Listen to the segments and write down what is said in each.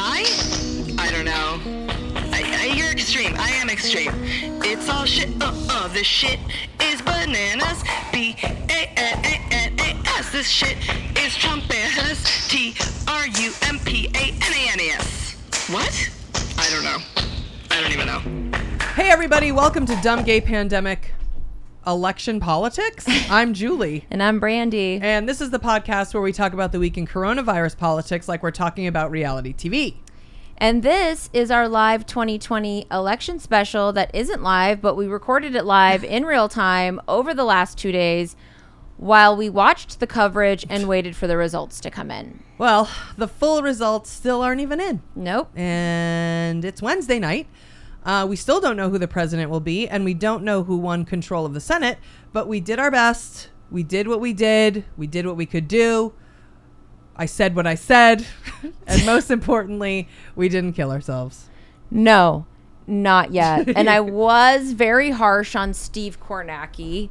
Die? I don't know. I, I, you're extreme. I am extreme. It's all shit. Uh uh. This shit is bananas. B A N A N A S. This shit is Trumpanas. T R U M P A N A N A S. What? I don't know. I don't even know. Hey, everybody, welcome to Dumb Gay Pandemic Election Politics. I'm Julie. And I'm Brandy. And this is the podcast where we talk about the week in coronavirus politics like we're talking about reality TV. And this is our live 2020 election special that isn't live, but we recorded it live in real time over the last two days while we watched the coverage and waited for the results to come in. Well, the full results still aren't even in. Nope. And it's Wednesday night. Uh, we still don't know who the president will be, and we don't know who won control of the Senate, but we did our best. We did what we did. We did what we could do. I said what I said. and most importantly, we didn't kill ourselves. No, not yet. and I was very harsh on Steve Kornacki.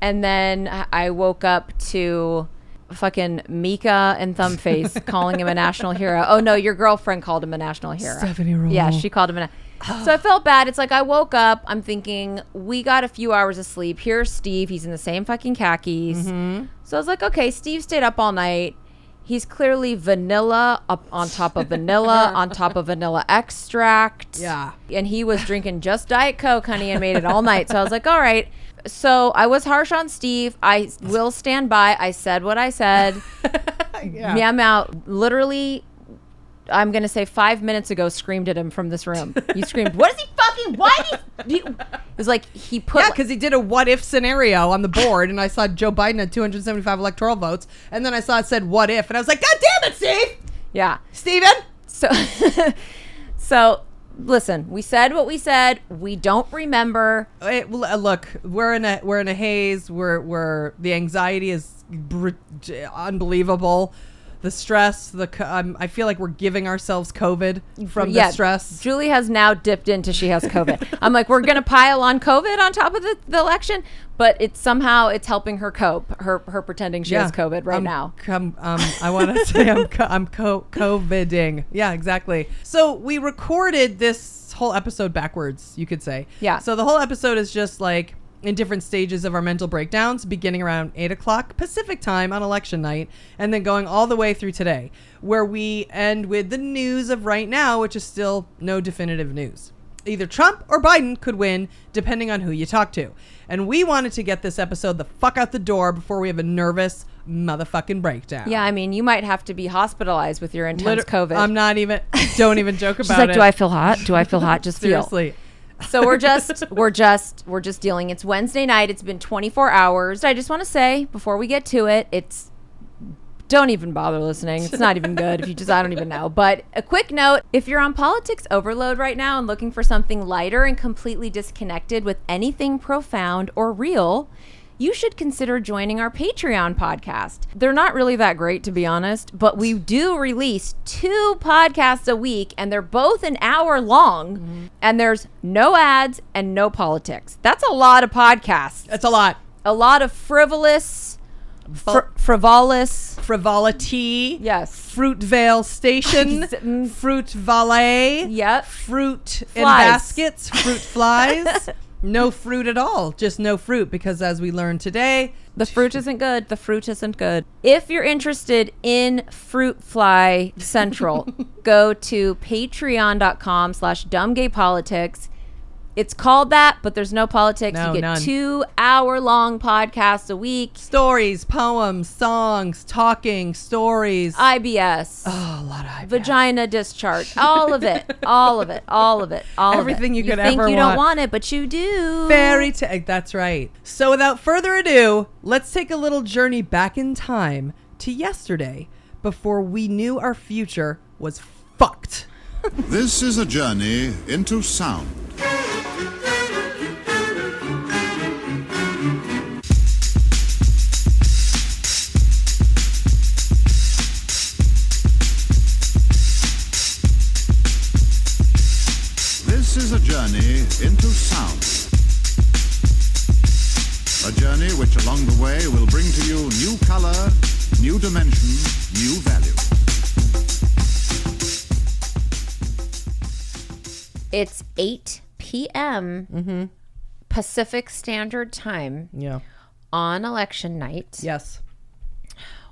And then I woke up to fucking Mika and Thumbface calling him a national hero. Oh no, your girlfriend called him a national hero. Stephanie Ruhle. Yeah, she called him a. So I felt bad. It's like I woke up. I'm thinking we got a few hours of sleep. Here's Steve. He's in the same fucking khakis. Mm-hmm. So I was like, okay, Steve stayed up all night. He's clearly vanilla up on top of vanilla on top of vanilla extract. Yeah. And he was drinking just Diet Coke, honey, and made it all night. So I was like, all right. So I was harsh on Steve. I will stand by. I said what I said. Yeah. Meow meow. Literally, I'm gonna say five minutes ago, screamed at him from this room. You screamed, "What is he fucking? Why did he?" It was like he put. Yeah, because he did a what if scenario on the board, and I saw Joe Biden had 275 electoral votes, and then I saw it said what if, and I was like, God damn it, Steve! yeah. Steven! So, so listen. We said what we said. We don't remember. It, uh, look, we're in a we're in a haze. We're we're the anxiety is br- unbelievable. The stress, the co- um, I feel like we're giving ourselves COVID from the stress. Julie has now dipped into she has COVID. I'm like, we're gonna pile on COVID on top of the, the election, but it's somehow it's helping her cope. Her her pretending she has COVID right I'm now. com- um, I want to say I'm co- I'm co- COVIDing. Yeah, exactly. So we recorded this whole episode backwards. You could say. Yeah. So the whole episode is just like in different stages of our mental breakdowns, beginning around eight o'clock Pacific time on election night, and then going all the way through today, where we end with the news of right now, which is still no definitive news. Either Trump or Biden could win, depending on who you talk to. And we wanted to get this episode the fuck out the door before we have a nervous motherfucking breakdown. Yeah, I mean, you might have to be hospitalized with your intense Liter- COVID. I'm not even. Don't even joke about it. She's like, it. do I feel hot? Do I feel hot? Just feel. seriously? So we're just we're just we're just dealing. It's Wednesday night. It's been 24 hours. I just want to say before we get to it, it's don't even bother listening. It's not even good if you just I don't even know. But a quick note, if you're on politics overload right now and looking for something lighter and completely disconnected with anything profound or real, you should consider joining our Patreon podcast. They're not really that great, to be honest, but we do release two podcasts a week, and they're both an hour long, mm-hmm. and there's no ads and no politics. That's a lot of podcasts. That's a lot. A lot of frivolous, fr- frivolous. Frivolity. Yes. Fruitvale Station. Fruit Valet. Yep. Fruit in baskets. Fruit flies. no fruit at all. Just no fruit because as we learned today, The fruit isn't good. The fruit isn't good. If you're interested in Fruit Fly Central, go to patreon.com slash dumbgaypolitics. It's called that, but there's no politics. No, you get none. two hour long podcasts a week. stories, poems, songs, talking, stories. IBS. oh, a lot of IBS. Vagina discharge, all of it, all of it, all of it, all Everything of it. you could think ever you want. don't want it, but you do. Fairy tale. That's right. So without further ado, let's take a little journey back in time to yesterday before we knew our future was fucked. This is a journey into sound. Is a journey into sound. A journey which along the way will bring to you new color, new dimension, new value. It's 8 p.m. Mm-hmm. Pacific Standard Time Yeah. on election night. Yes.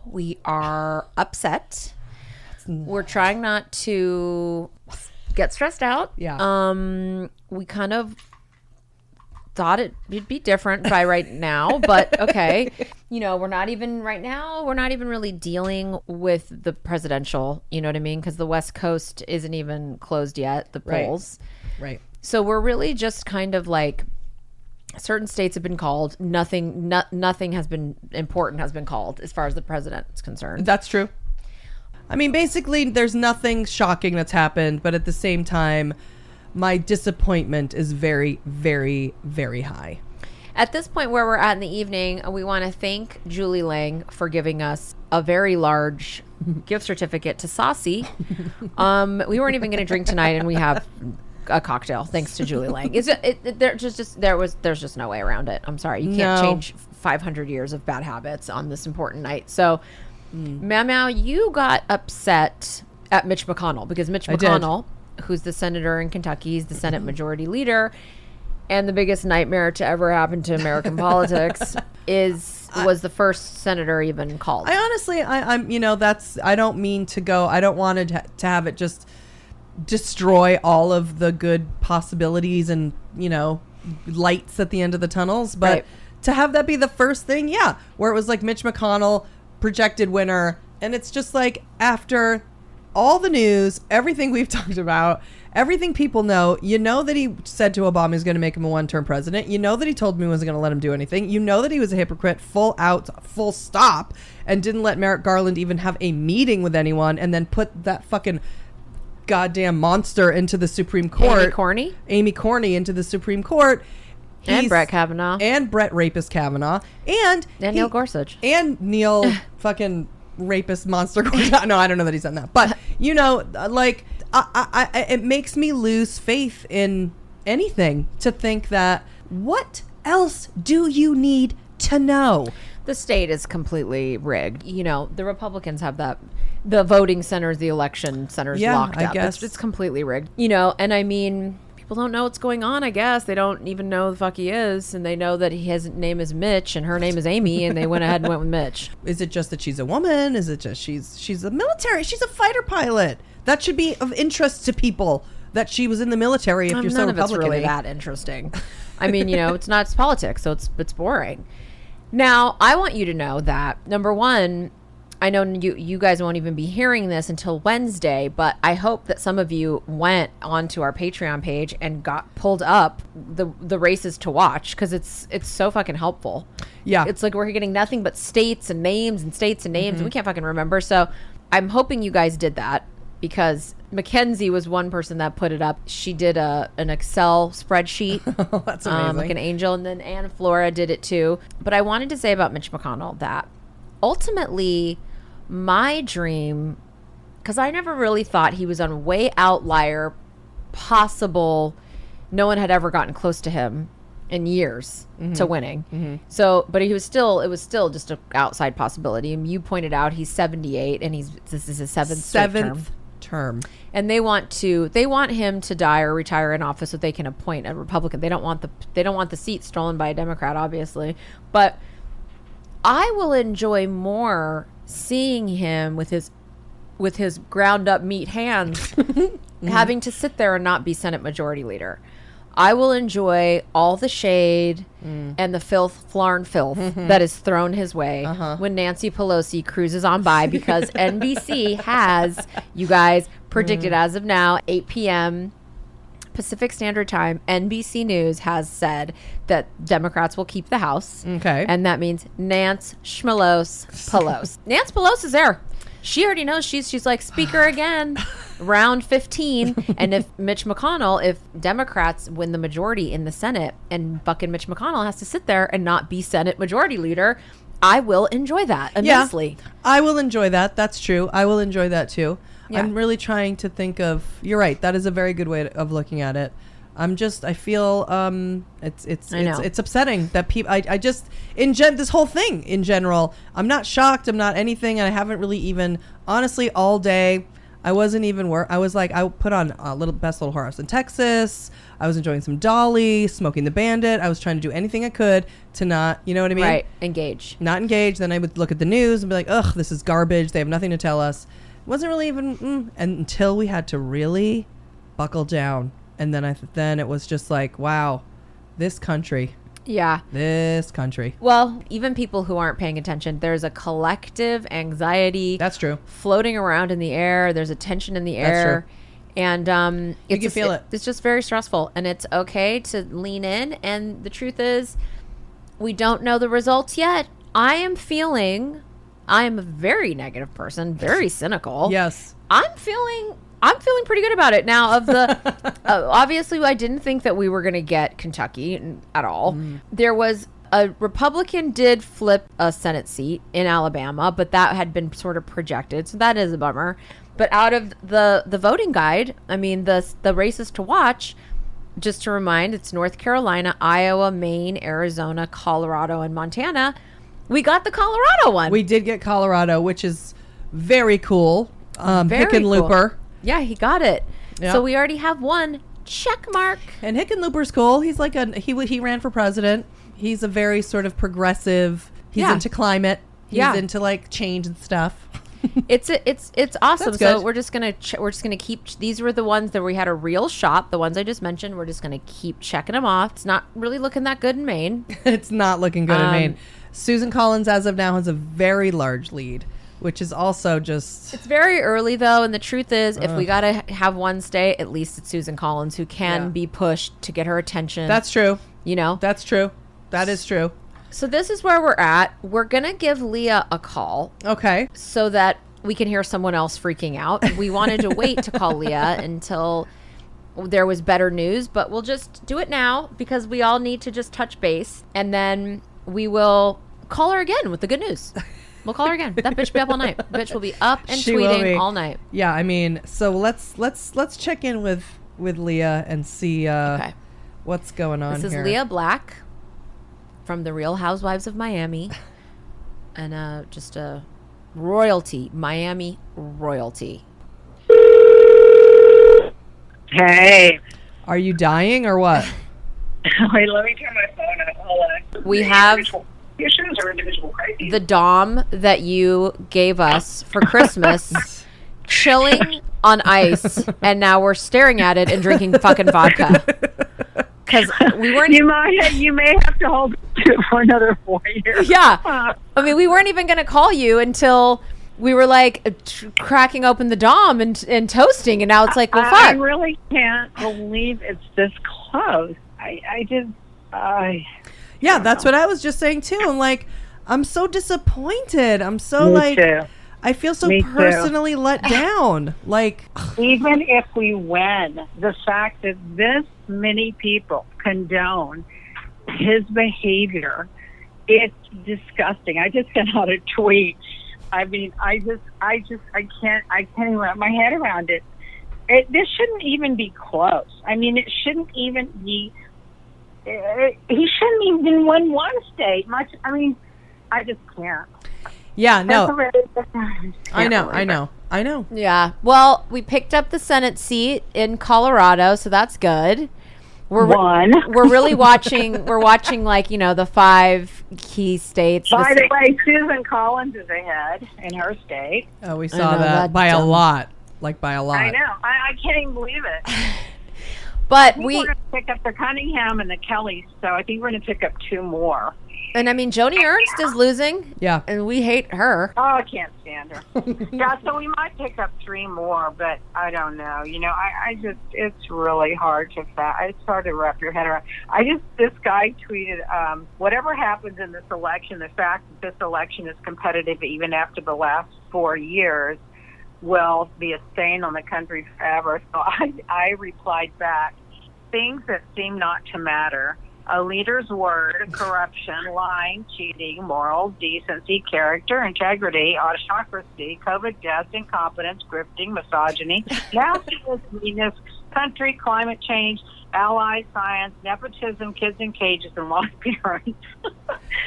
We are upset. We're trying not to get stressed out. Yeah. Um, we kind of thought it, it'd be different by right now, but okay. You know, we're not even right now. We're not even really dealing with the presidential. You know what I mean? Because the West Coast isn't even closed yet. The polls. Right. So we're really just kind of like certain states have been called. Nothing, no, nothing has been important has been called as far as the president is concerned. That's true. I mean, basically, there's nothing shocking that's happened, but at the same time, my disappointment is very, very, very high. At this point where we're at in the evening, we want to thank Julie Lang for giving us a very large gift certificate to Saucy. Um, we weren't even going to drink tonight, and we have a cocktail thanks to Julie Lang. It's it, it, there just just there was there's just no way around it. I'm sorry, you can't No. change 500 years of bad habits on this important night. So, Meow Meow, you got upset at Mitch McConnell because Mitch. McConnell, who's the senator in Kentucky, he's the Senate mm-hmm. Majority Leader, and the biggest nightmare to ever happen to American politics is was the first senator even called. I honestly, I, I'm, you know, that's, I don't mean to go, I don't want to, to have it just destroy all of the good possibilities and, you know, lights at the end of the tunnels. But Right. to have that be the first thing, yeah, where it was like Mitch McConnell, projected winner. And it's just like after all the news, everything we've talked about, everything people know, you know that he said to Obama he's going to make him a one term president. You know that he told me he wasn't going to let him do anything. You know that he was a hypocrite, full out, full stop, and didn't let Merrick Garland even have a meeting with anyone and then put that fucking goddamn monster into the Supreme Court. Amy Corney Amy Corney into the Supreme Court. And Brett Kavanaugh and, And Brett Rapist Kavanaugh. And, Neil he- Gorsuch. and Neil fucking rapist monster. no, I don't know that he's done that, but you know, uh, like I, I, I, it makes me lose faith in anything to think that what else do you need to know? The state is completely rigged. You know, the Republicans have that. The voting centers, the election centers Yeah, locked I up. guess. It's, it's completely rigged. You know, and I mean, people don't know what's going on. I guess they don't even know who the fuck he is, and they know that he, his name is Mitch and her name is Amy, and they went ahead and went with Mitch. Is it just that she's a woman? Is it just she's she's a military? She's a fighter pilot. That should be of interest to people that she was in the military. If Um, you're so none of it's Republican, really that interesting. I mean, you know, it's not it's politics, so it's it's boring. Now, I want you to know that number one, I know you you guys won't even be hearing this until Wednesday, but I hope that some of you went onto our Patreon page and got pulled up the the races to watch because it's it's so fucking helpful. Yeah. it's like we're getting nothing but states and names and states and names, and we can't fucking remember. So, I'm hoping you guys did that because Mackenzie was one person that put it up. She did a an Excel spreadsheet. Oh, that's um, amazing. like an angel, and then Anna Flora did it too. But I wanted to say about Mitch McConnell that ultimately, my dream, because I never really thought he was on way outlier, possible. No one had ever gotten close to him in years mm-hmm. to winning. Mm-hmm. So, but he was still, it was still just an outside possibility. And you pointed out he's 78 and he's, this is his seventh, straight term Seventh term. and they want to they want him to die or retire in office so they can appoint a republican they don't want the they don't want the seat stolen by a democrat obviously but i will enjoy more seeing him with his with his ground up meat hands mm-hmm. having to sit there and not be senate majority leader. I will enjoy all the shade mm. and the filth flarn filth mm-hmm. that is thrown his way uh-huh. when nancy pelosi cruises on by because nbc has you guys predicted mm. as of now 8 p.m Pacific Standard Time, NBC News has said that Democrats will keep the House. Okay. And that means Nance Schmelos Pelosi. Nance Pelosi is there. She already knows she's she's like speaker again, round 15. And if Mitch McConnell, if Democrats win the majority in the Senate and fucking Mitch McConnell has to sit there and not be Senate majority leader, I will enjoy that immensely. I will enjoy that. That's true. I will enjoy that too. Yeah. I'm really trying to think of. You're right. That is a very good way to, of looking at it. I'm just. I feel. Um. It's. It's. It's, it's upsetting that people. I. I just. In gen. This whole thing. In general. I'm not shocked. I'm not anything. I haven't really even. Honestly, all day. I wasn't even work. I was like, I put on a little best little horse in Texas. I was enjoying some Dolly, Smokey and the Bandit. I was trying to do anything I could to not, you know what I mean? Right. Engage. not engage. Then I would look at the news and be like, ugh, this is garbage. They have nothing to tell us. Wasn't really even mm, until we had to really buckle down. And then I then it was just like, wow, this country, Yeah. this country. Well, even people who aren't paying attention, there's a collective anxiety That's true. floating around in the air. There's a tension in the That's air. true. And um, it's can feel it. It's just very stressful, and it's okay to lean in. And the truth is, we don't know the results yet. I am feeling, I am a very negative person, very cynical. Yes. I'm feeling I'm feeling pretty good about it now. Of the uh, obviously, I didn't think that we were going to get Kentucky at all. Mm. There was a Republican did flip a Senate seat in Alabama, but that had been sort of projected, so that is a bummer. But out of the the voting guide, I mean the the races to watch. Just to remind, it's North Carolina, Iowa, Maine, Arizona, Colorado, and Montana. We got the Colorado one. We did get Colorado, which is very cool. Um, Very Hickenlooper. cool. Yeah, he got it. Yeah. So we already have one check mark. And Hickenlooper's cool. He's like a he he ran for president. He's a very sort of progressive. He's Yeah. into climate. He's Yeah. into like change and stuff. It's it's it's awesome. So we're just gonna ch- we're just gonna keep. These were the ones that we had a real shot. The ones I just mentioned. We're just gonna keep checking them off. It's not really looking that good in Maine. it's not looking good in Um, Maine. Susan Collins, as of now, has a very large lead, which is also just It's very early though, and the truth is, if we gotta have one stay, at least it's Susan Collins who can Yeah. be pushed to get her attention. that's true. you know. That's true. That is true. so this is where we're at. We're gonna give Lea a call. Okay. so that we can hear someone else freaking out. We wanted to wait to call Lea until there was better news, but we'll just do it now because we all need to just touch base and then we will call her again with the good news. We'll call her again. That bitch be up all night. Bitch will be up and She tweeting all night. Yeah, I mean, so let's let's let's check in with with Lea and see uh, Okay. what's going on This is here. Lea Black from the Real Housewives of Miami. And uh, just a royalty, Miami royalty. Hey. Are you dying or what? Wait, let me turn my phone up. Hold on. We have or individual crises. the dom that you gave us for Christmas chilling on ice, and now we're staring at it and drinking fucking vodka. Because we weren't. you might you may have to hold it for another four years. yeah, Uh, I mean, we weren't even going to call you until we were like uh, tr- cracking open the dom and and toasting, and now it's like, well, I, I really can't believe it's this close. I I just I Yeah, that's what I was just saying too. I'm like, I'm so disappointed. I'm so Me like, too. I feel so Me too. personally let down. Like, even if we win, the fact that this many people condone his behavior, it's disgusting. I just sent out a tweet. I mean, I just, I just, I can't, I can't even wrap my head around it. It this shouldn't even be close. I mean, it shouldn't even be. Uh, he shouldn't even win one state. Much. I mean, I just can't. yeah, no, I know, can't I believe it. know, I know. Yeah. Well, we picked up the Senate seat in Colorado, so that's good. We're One. we're really watching. We're watching like you know the five key states. By The- the way, Susan Collins is ahead in her state. Oh, we saw know, that, that by a lot, like by a lot. I know. I, I can't even believe it. but We we we're going to pick up the Cunningham and the Kellys, so I think we're going to pick up two more. And I mean, Joni Ernst is losing, Yeah. and we hate her. Oh, I can't stand her. yeah, so we might pick up three more, but I don't know. You know, I, I just, it's really hard to, fa- it's hard to wrap your head around. I just, this guy tweeted, um, whatever happens in this election, the fact that this election is competitive even after the last four years will be a stain on the country forever. So I, I replied back, things that seem not to matter. A leader's word, corruption, lying, cheating, moral, decency, character, integrity, autocracy, COVID deaths, incompetence, grifting, misogyny, nastiness, meanness, country, climate change, allies, science, nepotism, kids in cages, and lost parents.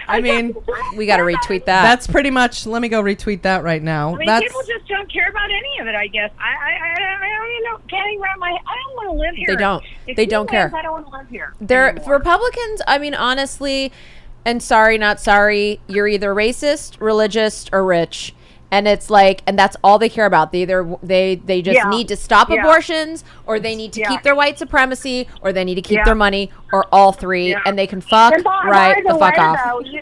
I mean, We got to retweet that. that's pretty much. Let me go retweet that right now. I mean, That's people just don't care about any of it. I guess I, I, I, I don't even know. Can't even wrap my. I don't want to live here. They don't. If They don't wins, care. I don't want to live here. They're anymore. Republicans. I mean, honestly, and sorry, not sorry. You're either racist, religious, or rich, and it's like, and that's all they care about. They either they they just Yeah. need to stop Yeah. abortions, or they need to Yeah. keep their white supremacy, or they need to keep their money, or all three, and they can fuck And by, right by the, the, fuck way, off. Though, you,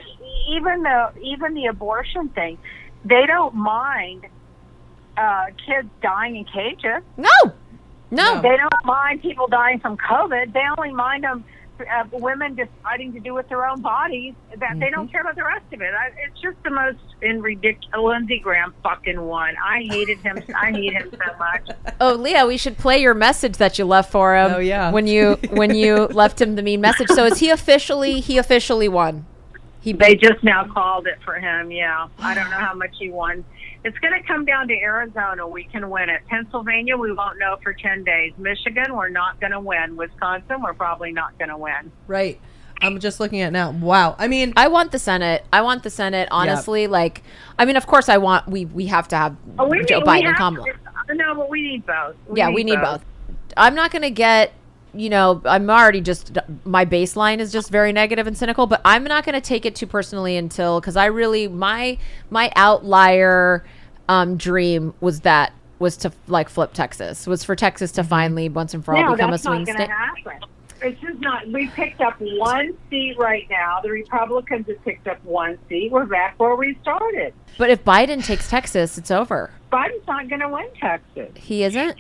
even the even the abortion thing, they don't mind uh, kids dying in cages. No, no, No. They don't mind people dying from COVID. They only mind them uh, women deciding to do with their own bodies. That they don't care about the rest of it. I, it's just the most in ridiculous. Lindsey Graham fucking won. I hated him. I hate him so much. Oh, Lea, we should play your message that you left for him. Oh, yeah. when you when you left him the mean message. So is he officially he officially won? He They just now called it for him. Yeah, I don't know how much he won. It's going to come down to Arizona. We can win it. Pennsylvania, we won't know for ten days. Michigan, we're not going to win. Wisconsin, we're probably not going to win. right. I'm just looking at now. Wow. I mean, I want the Senate. I want the Senate. Honestly, like, I mean, of course, I want. We we have to have Oh, we Joe need, Biden we and have, Kamala. No, but we need both. yeah, we need both. I'm not gonna get. You know, I'm already just my baseline is just very negative and cynical, but I'm not going to take it too personally until because I really my my outlier um, dream was that was to like flip Texas was for Texas to finally once and for all No, become a swing not going to state. happen. It's just not. We picked up one seat right now. The Republicans have picked up one seat. We're back where we started. But if Biden takes Texas, it's over. Biden's not going to win Texas. He isn't.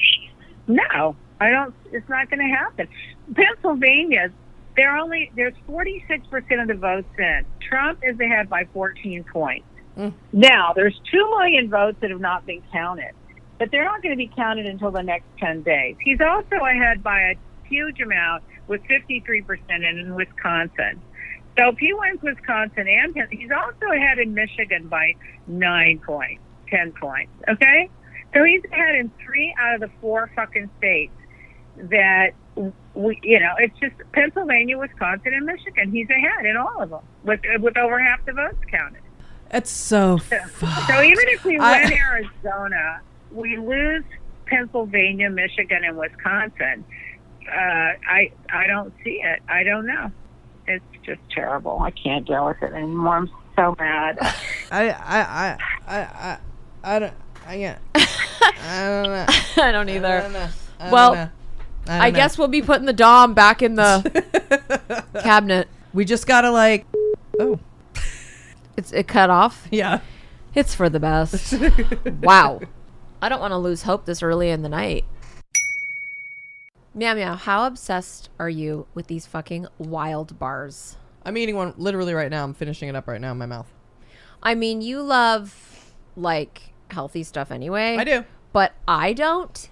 No, I don't. It's not going to happen. Pennsylvania, they're only there's 46 percent of the votes in. Trump is ahead by 14 points. Mm. Now there's two million votes that have not been counted, but they're not going to be counted until the next 10 days. He's also ahead by a huge amount with 53 percent in Wisconsin. So if he wins Wisconsin and he's also ahead in Michigan by nine points, 10 points. Okay. So he's ahead in three out of the four fucking states that we, you know, it's just Pennsylvania, Wisconsin, and Michigan. He's ahead in all of them with with over half the votes counted. it's so. So, so even if we I- win Arizona, we lose Pennsylvania, Michigan, and Wisconsin. Uh, I I don't see it. I don't know. It's just terrible. I can't deal with it anymore. I'm so mad. I, I, I, I, I, I don't. I can't. I don't know. I don't I either. don't know. I don't Well, know. I, guess we'll be putting the Dom back in the cabinet. we just gotta like. Oh It's it cut off. yeah. It's for the best. wow. I don't want to lose hope this early in the night. Meow meow, how obsessed are you with these fucking wild bars? I'm eating one literally right now. I'm finishing it up right now in my mouth. I mean, you love like healthy stuff anyway. I do. But I don't.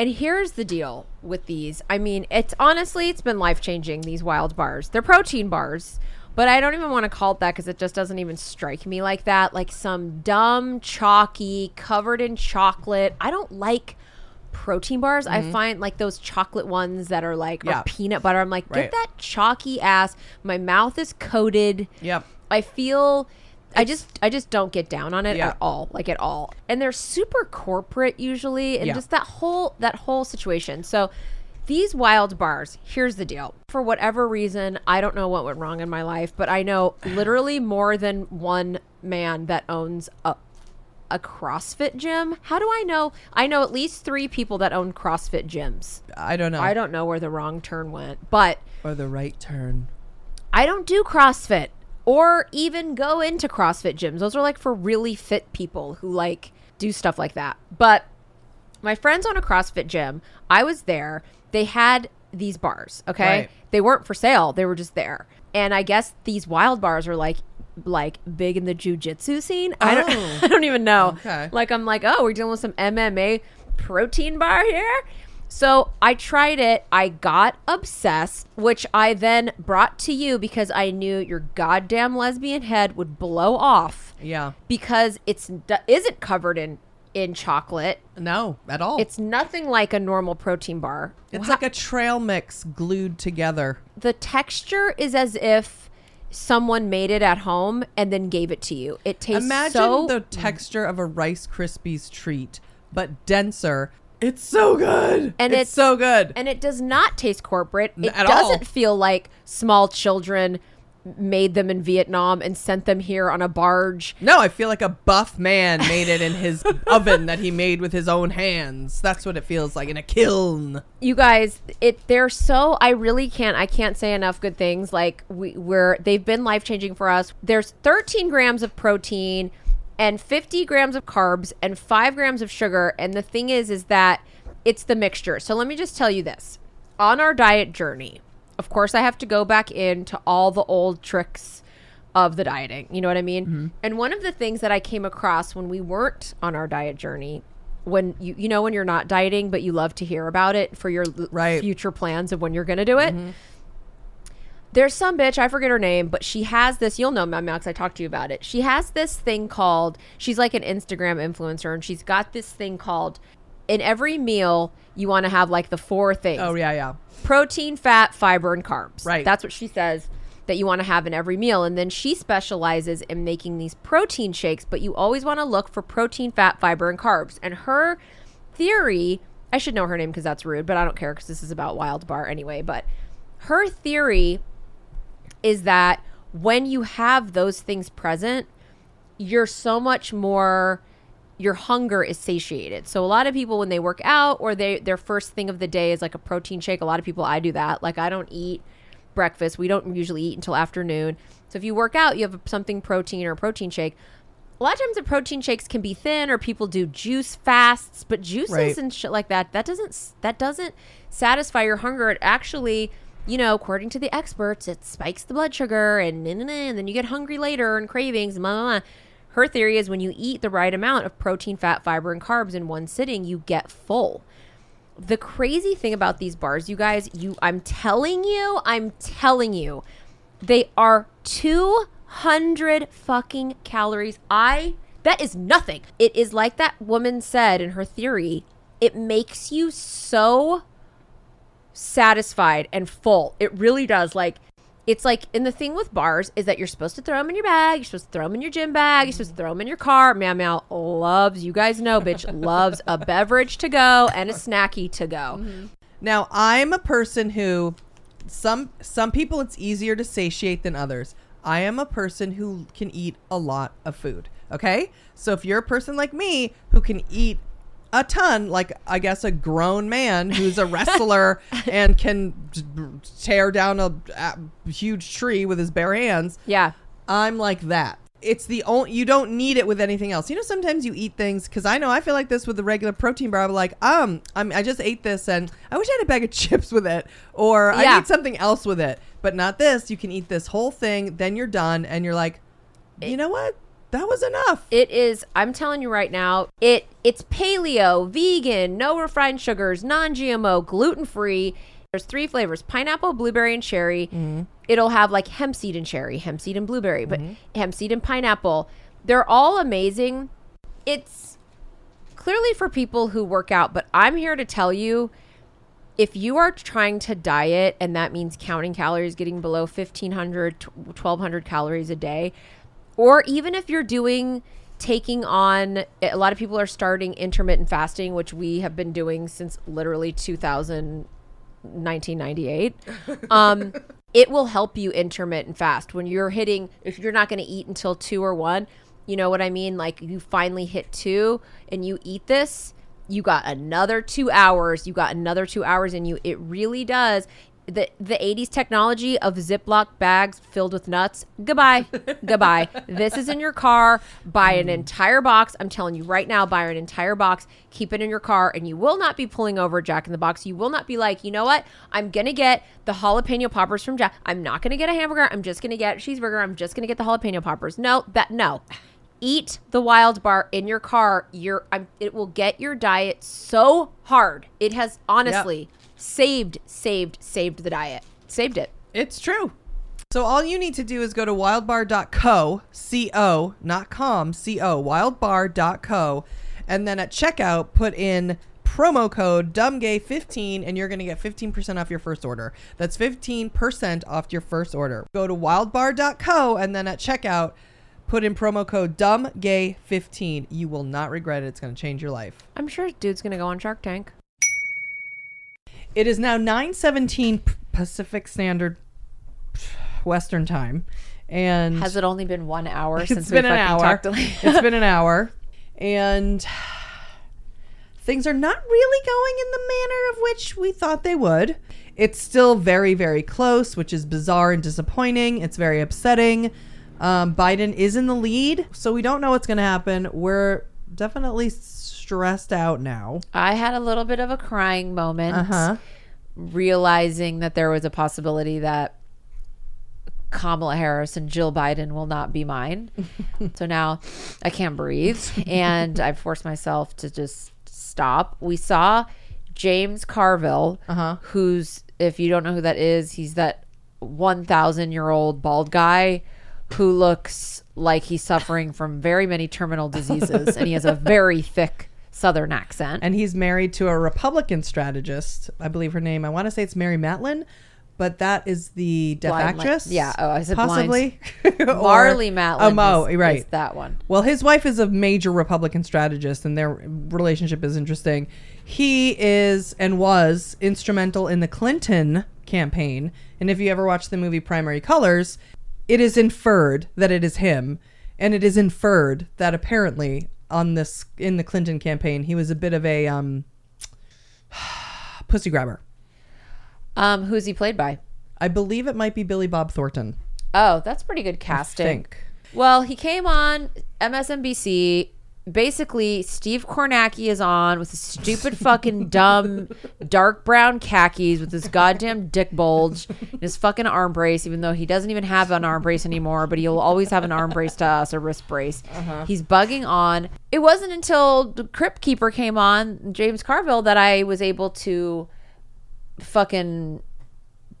And here's the deal with these. I mean, it's honestly, it's been life changing, these wild bars. They're protein bars, but I don't even want to call it that because it just doesn't even strike me like that. Like some dumb, chalky, covered in chocolate. I don't like protein bars. I find like those chocolate ones that are like, Mm-hmm. Yeah. or peanut butter. I'm like, Right. get that chalky ass. My mouth is coated. Yep. I feel I just I just don't get down on it Yeah. at all, like at all. And they're super corporate usually, and Yeah. just that whole that whole situation. So these wild bars, here's the deal. For whatever reason, I don't know what went wrong in my life, but I know literally more than one man that owns a a CrossFit gym. How do I know? I know at least 3 people that own CrossFit gyms. I don't know. I don't know where the wrong turn went, but Or the right turn. I don't do CrossFit or even go into CrossFit gyms. Those are like for really fit people who like do stuff like that. But my friends own a CrossFit gym. I was there. They had these bars, okay? Right. They weren't for sale. They were just there. And I guess these wild bars are like like big in the jujitsu scene. I don't Oh. I don't even know. Okay. Like I'm like, "Oh, we're dealing with some MMA protein bar here?" So I tried it. I got obsessed, which I then brought to you because I knew your goddamn lesbian head would blow off Yeah. because it's isn't covered in in chocolate. No, at all. It's nothing like a normal protein bar. it's Wha- like a trail mix glued together. the texture is as if someone made it at home and then gave it to you. It tastes Imagine so the texture of a Rice Krispies treat, but denser. It's so good. And it's, it's- so good. and it does not taste corporate. It at doesn't all. feel like small children made them in Vietnam and sent them here on a barge. no, I feel like a buff man made it in his oven that he made with his own hands. That's what it feels like in a kiln. you guys it they're so i really can't i can't say enough good things like we, we're they've been life changing for us there's 13 grams of protein and 50 grams of carbs and 5 grams of sugar. And the thing is is that it's the mixture. So let me just tell you this. On our diet journey of course i have to go back into all the old tricks of the dieting. You know what i mean? Mm-hmm. And one of the things that i came across when we weren't on our diet journey when you you know when you're not dieting but you love to hear about it for your Right. future plans of when you're gonna do it mm-hmm. There's some bitch i forget her name but she has this you'll know my because i talked to you about it she has this thing called she's like an instagram influencer and she's got this thing called in every meal you want to have like the four things Oh yeah, yeah. protein, fat, fiber, and carbs. Right. That's what she says that you want to have in every meal. And then she specializes in making these protein shakes, but you always want to look for protein, fat, fiber, and carbs. And her theory, I should know her name because that's rude, but I don't care because this is about Wild Bar anyway. But her theory is that when you have those things present, you're so much more your hunger is satiated. So a lot of people when they work out or they their first thing of the day is like a protein shake. A lot of people I do that. Like I don't eat breakfast. We don't usually eat until afternoon. So if you work out, you have something protein or a protein shake. A lot of times the protein shakes can be thin or people do juice fasts, but juices Right. and shit like that that doesn't that doesn't satisfy your hunger. It actually you know, according to the experts, it spikes the blood sugar and, nah, nah, nah, and then you get hungry later and cravings. Blah, blah, blah. Her theory is when you eat the right amount of protein, fat, fiber, and carbs in one sitting, you get full. The crazy thing about these bars, you guys, you I'm telling you, I'm telling you, they are 200 fucking calories. I that is nothing. It is like that woman said in her theory, it makes you so satisfied and full. It really does. Like it's like and the thing with bars is that you're supposed to throw them in your bag, you're supposed to throw them in your gym bag, you're supposed to throw them in your car. Meow meow loves, you guys know, bitch loves a beverage to go and a snacky to go. Mm-hmm. Now, I'm a person who some some people it's easier to satiate than others. I am a person who can eat a lot of food. Okay? So if you're a person like me who can eat a ton, like I guess a grown man who's a wrestler and can tear down a, a huge tree with his bare hands, Yeah. I'm like that. It's the only you don't need it with anything else. You know, sometimes you eat things because I know I feel like this with the regular protein bar. I'm like, um, I'm, I just ate this and I wish I had a bag of chips with it, or I Yeah. need something else with it, but not this. You can eat this whole thing, then you're done, and you're like, you know what? That was enough. It is. I'm telling you right now. It it's paleo, vegan, no refined sugars, non-GMO, gluten-free. There's three flavors: pineapple, blueberry, and cherry. Mm-hmm. It'll have like hemp seed and cherry, hemp seed and blueberry, but mm-hmm. hemp seed and pineapple. They're all amazing. It's clearly for people who work out, but I'm here to tell you if you are trying to diet and that means counting calories, getting below 1500, 1200 calories a day, or even if you're doing taking on a lot of people are starting intermittent fasting, which we have been doing since literally 2000, 1998. Um, it will help you intermittent fast when you're hitting, if you're not going to eat until two or one, you know what I mean? Like you finally hit two and you eat this, you got another two hours, you got another two hours in you. It really does. The the 80s technology of Ziploc bags filled with nuts. Goodbye. Goodbye. This is in your car. Buy an entire box. I'm telling you right now, buy an entire box. Keep it in your car, and you will not be pulling over Jack in the Box. You will not be like, you know what? I'm gonna get the jalapeno poppers from Jack. I'm not gonna get a hamburger. I'm just gonna get a cheeseburger. I'm just gonna get the jalapeno poppers. No, that no. Eat the wild bar in your car. You're, I'm, it will get your diet so hard. It has honestly saved, saved, saved the diet. Saved it. It's true. So all you need to do is go to wildbar.co, C-O, not com, C-O, wildbar.co, and then at checkout put in promo code dumbgay15 and you're going to get 15% off your first order. That's 15% off your first order. Go to wildbar.co and then at checkout put in promo code dumbgay15. You will not regret it. It's going to change your life. I'm sure dude's gonna go on Shark Tank. It is now 9:17 Pacific Standard Western Time. And Has it only been one hour since it's been an hour. talked to it's been an hour, and things are not really going in the manner of which we thought they would. It's still very, very close, which is bizarre and disappointing. It's very upsetting. Um, Biden is in the lead, so we don't know what's going to happen. We're definitely stressed out now. I had a little bit of a crying moment, Uh huh. realizing that there was a possibility that Kamala Harris and Jill Biden will not be mine. so now I can't breathe, and I forced myself to just stop. We saw James Carville, Uh-huh. who's if you don't know who that is, he's that one thousand year old bald guy who looks like he's suffering from very many terminal diseases, and he has a very thick Southern accent. and he's married to a Republican strategist. I believe her name. I want to say it's Mary Matlin, but that is the deaf Blind Li- actress. yeah, oh, I said possibly. Marlee Matlin. Oh, is- right. is that one. Well, his wife is a major Republican strategist, and their relationship is interesting. He is and was instrumental in the Clinton campaign. And if you ever watch the movie Primary Colors, it is inferred that it is him, and it is inferred that apparently on this in the Clinton campaign he was a bit of a um, pussy grabber. Um, who's he played by? I believe it might be Billy Bob Thornton. Oh, that's pretty good I casting. think. Well, he came on MSNBC. Basically, Steve Kornacki is on with his stupid fucking dumb dark brown khakis with his goddamn dick bulge and his fucking arm brace, even though he doesn't even have an arm brace anymore, but he'll always have an arm brace to us, a wrist brace. Uh-huh. He's bugging on. It wasn't until the Crypt Keeper came on, James Carville, that I was able to fucking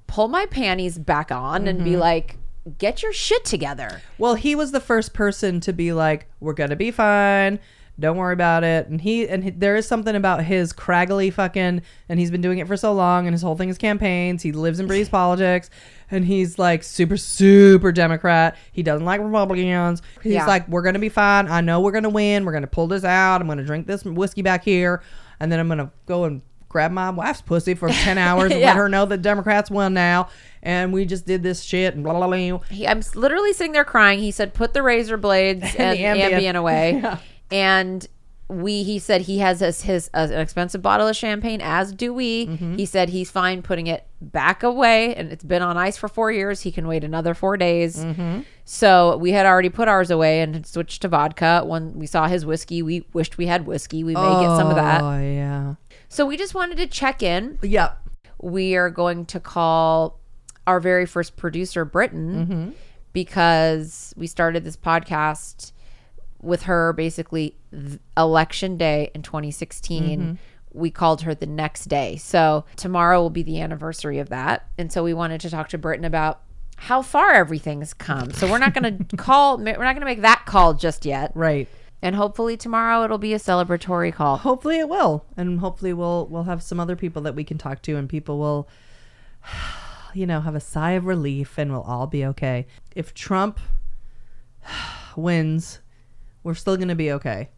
pull my panties back on and be mm-hmm. like, get your shit together. Well, he was the first person to be like, "We're gonna be fine. Don't worry about it." And he and he, there is something about his craggly fucking, and he's been doing it for so long, and his whole thing is campaigns. He lives and breathes politics, and he's like super super Democrat. He doesn't like Republicans. He's Yeah. like, "We're gonna be fine. I know we're gonna win. We're gonna pull this out. I'm gonna drink this whiskey back here, and then I'm gonna go and." Grab my wife's pussy for 10 hours and Yeah. let her know that Democrats won now. And we just did this shit and blah, blah, blah. He, I'm literally sitting there crying. He said, "Put the razor blades and the Ambien, Ambien. away." Yeah. And we, he said, he has his, his uh, an expensive bottle of champagne, as do we. Mm-hmm. He said he's fine putting it back away, and it's been on ice for four years. He can wait another four days. Mm-hmm. So we had already put ours away and switched to vodka. When we saw his whiskey, we wished we had whiskey. We may get some of that. Oh, yeah. So we just wanted to check in. Yep. we are going to call our very first producer Britain mm-hmm. because we started this podcast with her basically election day in 2016 mm-hmm. we called her the next day. So tomorrow will be the anniversary of that. And so we wanted to talk to Britain about how far everything's come. So we're not going to call we're not going to make that call just yet. Right. And hopefully tomorrow it'll be a celebratory call. Hopefully it will, and hopefully we'll we'll have some other people that we can talk to, and people will, you know, have a sigh of relief, and we'll all be okay. If Trump wins, we're still gonna be okay,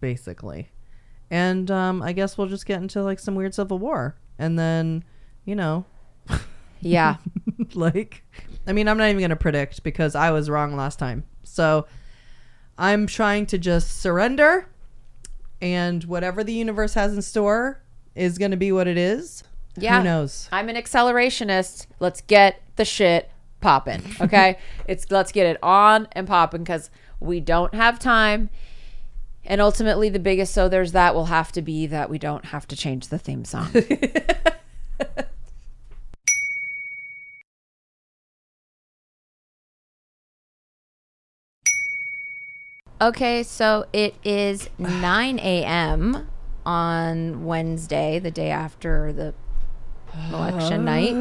basically. And um, I guess we'll just get into like some weird civil war, and then, you know, yeah. like i mean i'm not even going to predict because i was wrong last time. So i'm trying to just surrender and whatever the universe has in store is going to be what it is Yeah. Who knows? I'm an accelerationist. Let's get the shit popping. Okay. it's let's get it on and popping because we don't have time. And ultimately, the biggest so there's that will have to be that we don't have to change the theme song. okay, so it is 9 a.m. on Wednesday, the day after the election night.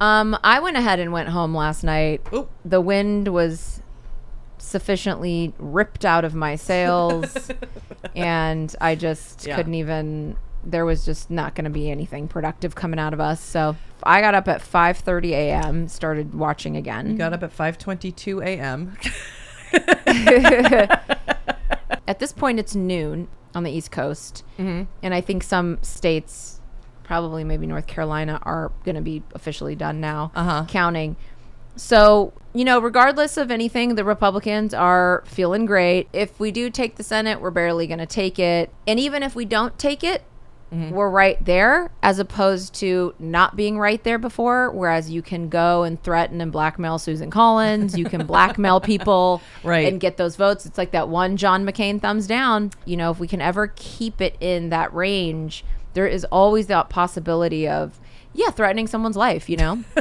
Um, I went ahead and went home last night. Oop. The wind was sufficiently ripped out of my sails, and I just Yeah. couldn't even. There was just not going to be anything productive coming out of us. So I got up at 5:30 a.m. Started watching again. Got up at 5:22 a.m. At this point, it's noon on the East Coast, Mm-hmm. and I think some states, probably maybe North Carolina, are going to be officially done now Uh-huh. counting. So, you know, regardless of anything, the Republicans are feeling great. If we do take the Senate, we're barely going to take it. And even if we don't take it, Mm-hmm. we're right there as opposed to not being right there before. Whereas you can go and threaten and blackmail Susan Collins, you can blackmail people Right. and get those votes. It's like that one John McCain thumbs down. You know, if we can ever keep it in that range, there is always that possibility of, yeah, threatening someone's life, you know?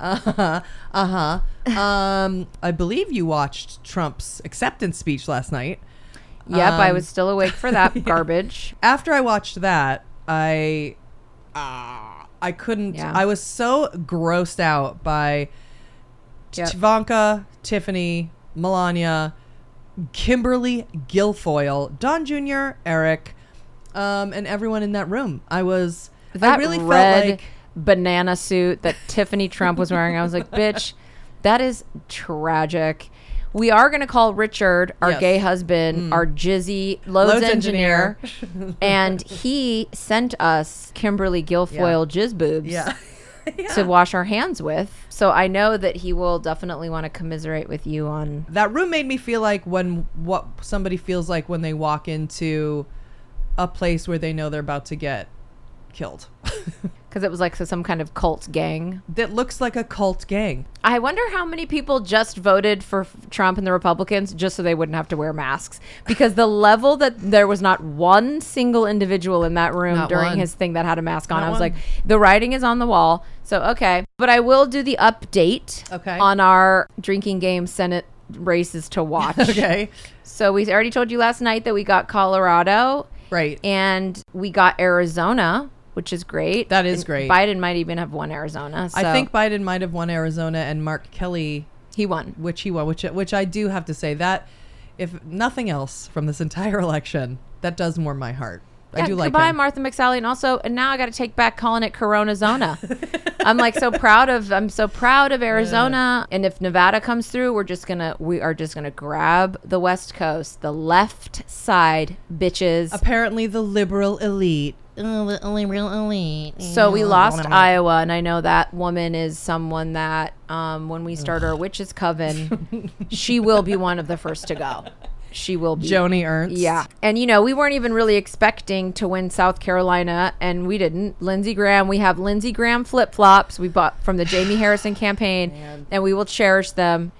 Uh-huh. Uh-huh. um, I believe you watched Trump's acceptance speech last night. Yep, I Um, was still awake for that garbage. After I watched that, I uh, I couldn't Yeah. I was so grossed out by Yep. Ivanka, Tiffany, Melania, Kimberly Guilfoyle, Don Jr., Eric, um, and everyone in that room. I was That I really red felt like banana suit that Tiffany Trump was wearing, I was like, bitch, that is tragic. We are going to call Richard, our Yes. Mm. gay husband, our jizzy loads, Loads engineer. engineer. and he sent us Kimberly Guilfoyle jizz boobs yeah. to wash our hands with. So I know that he will definitely want to commiserate with you on. that room made me feel like when what somebody feels like when they walk into a place where they know they're about to get killed. Because it was like some kind of cult gang. that looks like a cult gang. I wonder how many people just voted for Trump and the Republicans just so they wouldn't have to wear masks. Because the level that there was not one single individual in that room Not during one. his thing that had a mask on. Not I was one. like, the writing is on the wall. So, okay. But I will do the update Okay. on our drinking game Senate races to watch. Okay. So, we already told you last night that we got Colorado Right. and we got Arizona, which is great. That is And great. Biden might even have won Arizona. So I think Biden might have won Arizona and Mark Kelly, he won. which he won, which which I do have to say that if nothing else from this entire election, that does warm my heart. I Yeah, do like it. goodbye, him. Martha McSally, and also, and now I got to take back calling it Corona Zona. I'm like so proud of, I'm so proud of Arizona, and if Nevada comes through, we're just gonna, we are just gonna grab the West Coast, the left side, bitches. Apparently, the liberal elite. Oh, the only real elite. So we lost Iowa, and I know that woman is someone that, um, when we start our witches coven, she will be one of the first to go. She will be. Joni Ernst. Yeah. And, you know, we weren't even really expecting to win South Carolina, and we didn't. Lindsey Graham, we have Lindsey Graham flip flops we bought from the Jamie Harrison campaign, and we will cherish them.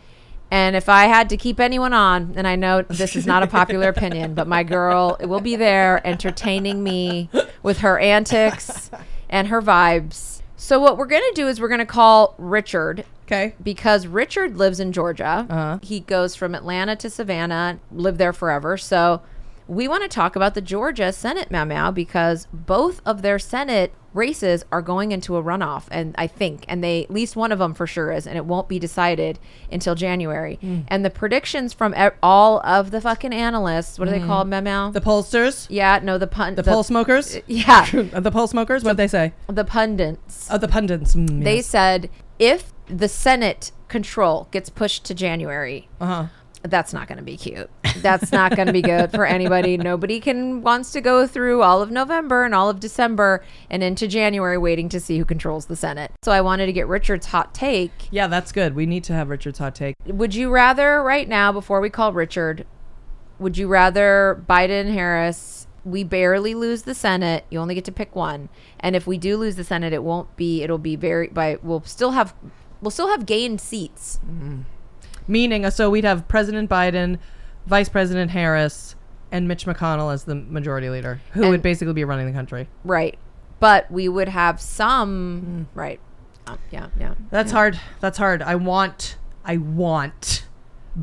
And if I had to keep anyone on, and I know this is not a popular opinion, but my girl will be there entertaining me with her antics and her vibes. So, what we're going to do is we're going to call Richard Okay. because Richard lives in Georgia. Uh-huh. He goes from Atlanta to Savannah, lived there forever. So we want to talk about the Georgia Senate memo because both of their Senate races are going into a runoff, and I think, and they at least one of them for sure is, and it won't be decided until January. Hmm. And the predictions from e- all of the fucking analysts, what are they called, memo? Hmm. The pollsters. yeah, no, the pun, The, poll smokers. yeah, the poll smokers. What did they say? the pundits. Oh, the pundits. Mm, They yes. said if the Senate control gets pushed to January, Uh-huh. That's not going to be cute. That's not going to be good for anybody. Nobody can wants to go through all of November and all of December and into January waiting to see who controls the Senate. So I wanted to get Richard's hot take. Yeah, that's good. We need to have Richard's hot take. Would you rather right now before we call Richard, would you rather Biden Harris we barely lose the Senate, you only get to pick one. And if we do lose the Senate, it won't be. It'll be very. By we'll still have. We'll still have gained seats. Mm-hmm. Meaning, so we'd have President Biden, Vice President Harris, and Mitch McConnell as the majority leader, who And- would basically be running the country. Right. But we would have some. Right. Um, yeah. Yeah. That's hard. That's hard. I want. I want.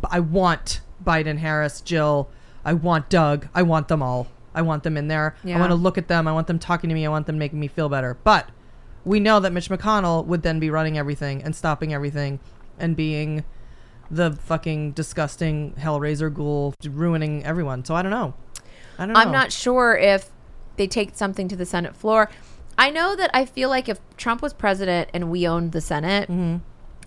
I want Biden, Harris, Jill. I want Doug. I want them all. I want them in there. I want to look at them. I want them talking to me. I want them making me feel better. But we know that Mitch McConnell would then be running everything and stopping everything and being the fucking disgusting Hellraiser ghoul ruining everyone. So I don't know. I don't know. I'm not sure if they take something to the Senate floor. I know that I feel like if Trump was president and we owned the Senate, Mm-hmm.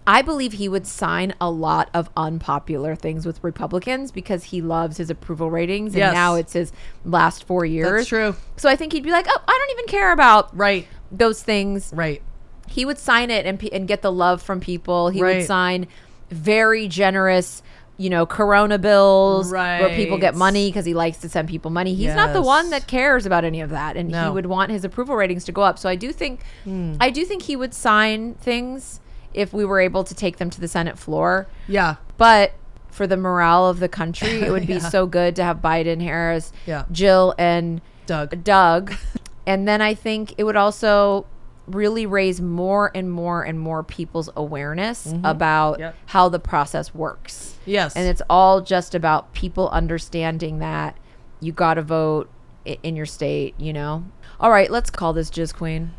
I believe he would sign a lot of unpopular things with Republicans because he loves his approval ratings. And Yes. now it's his last four years. That's true. So I think he'd be like, oh, I don't even care about Right. those things. Right. He would sign it and, and get the love from people. He Right. would sign very generous, you know, Corona bills right. where people get money because he likes to send people money. He's not the one that cares about any of that, and he No. Hmm. would want his approval ratings to go up. So I do think, I do think he would sign things if we were able to take them to the Senate floor. Yeah. But for the morale of the country, it would be so good to have Biden, Harris, Yeah. Jill, and Doug. Doug. and then I think it would also really raise more and more and more people's awareness mm-hmm. about Yep. how the process works. Yes. And it's all just about people understanding that you got to vote in your state, you know? All right, let's call this Jizz Queen.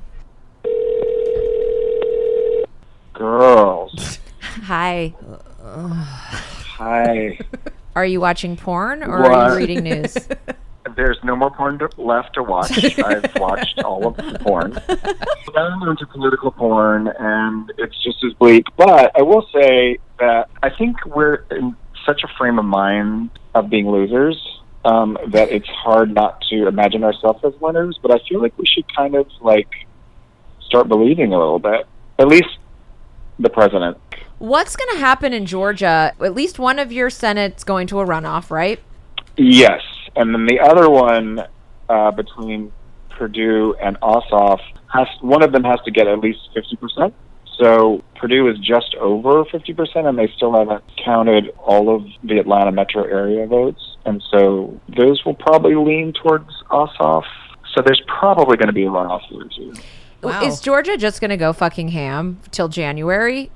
Girls. Hi. Hi. Are you watching porn or are you reading news? There's no more porn left to watch. I've watched all of the porn. I'm into political porn, and it's just as bleak. But I will say that I think we're in such a frame of mind of being losers um, that it's hard not to imagine ourselves as winners. But I feel like we should kind of like start believing a little bit. At least the president. What's going to happen in Georgia? At least one of your Senate's going to a runoff, right? Yes, and then the other one uh, between Perdue and Ossoff has one of them has to get at least fifty percent. So Perdue is just over fifty percent, and they still haven't counted all of the Atlanta metro area votes, and so those will probably lean towards Ossoff. So there's probably going to be a runoff here too. Wow. Is Georgia just going to go fucking ham till January?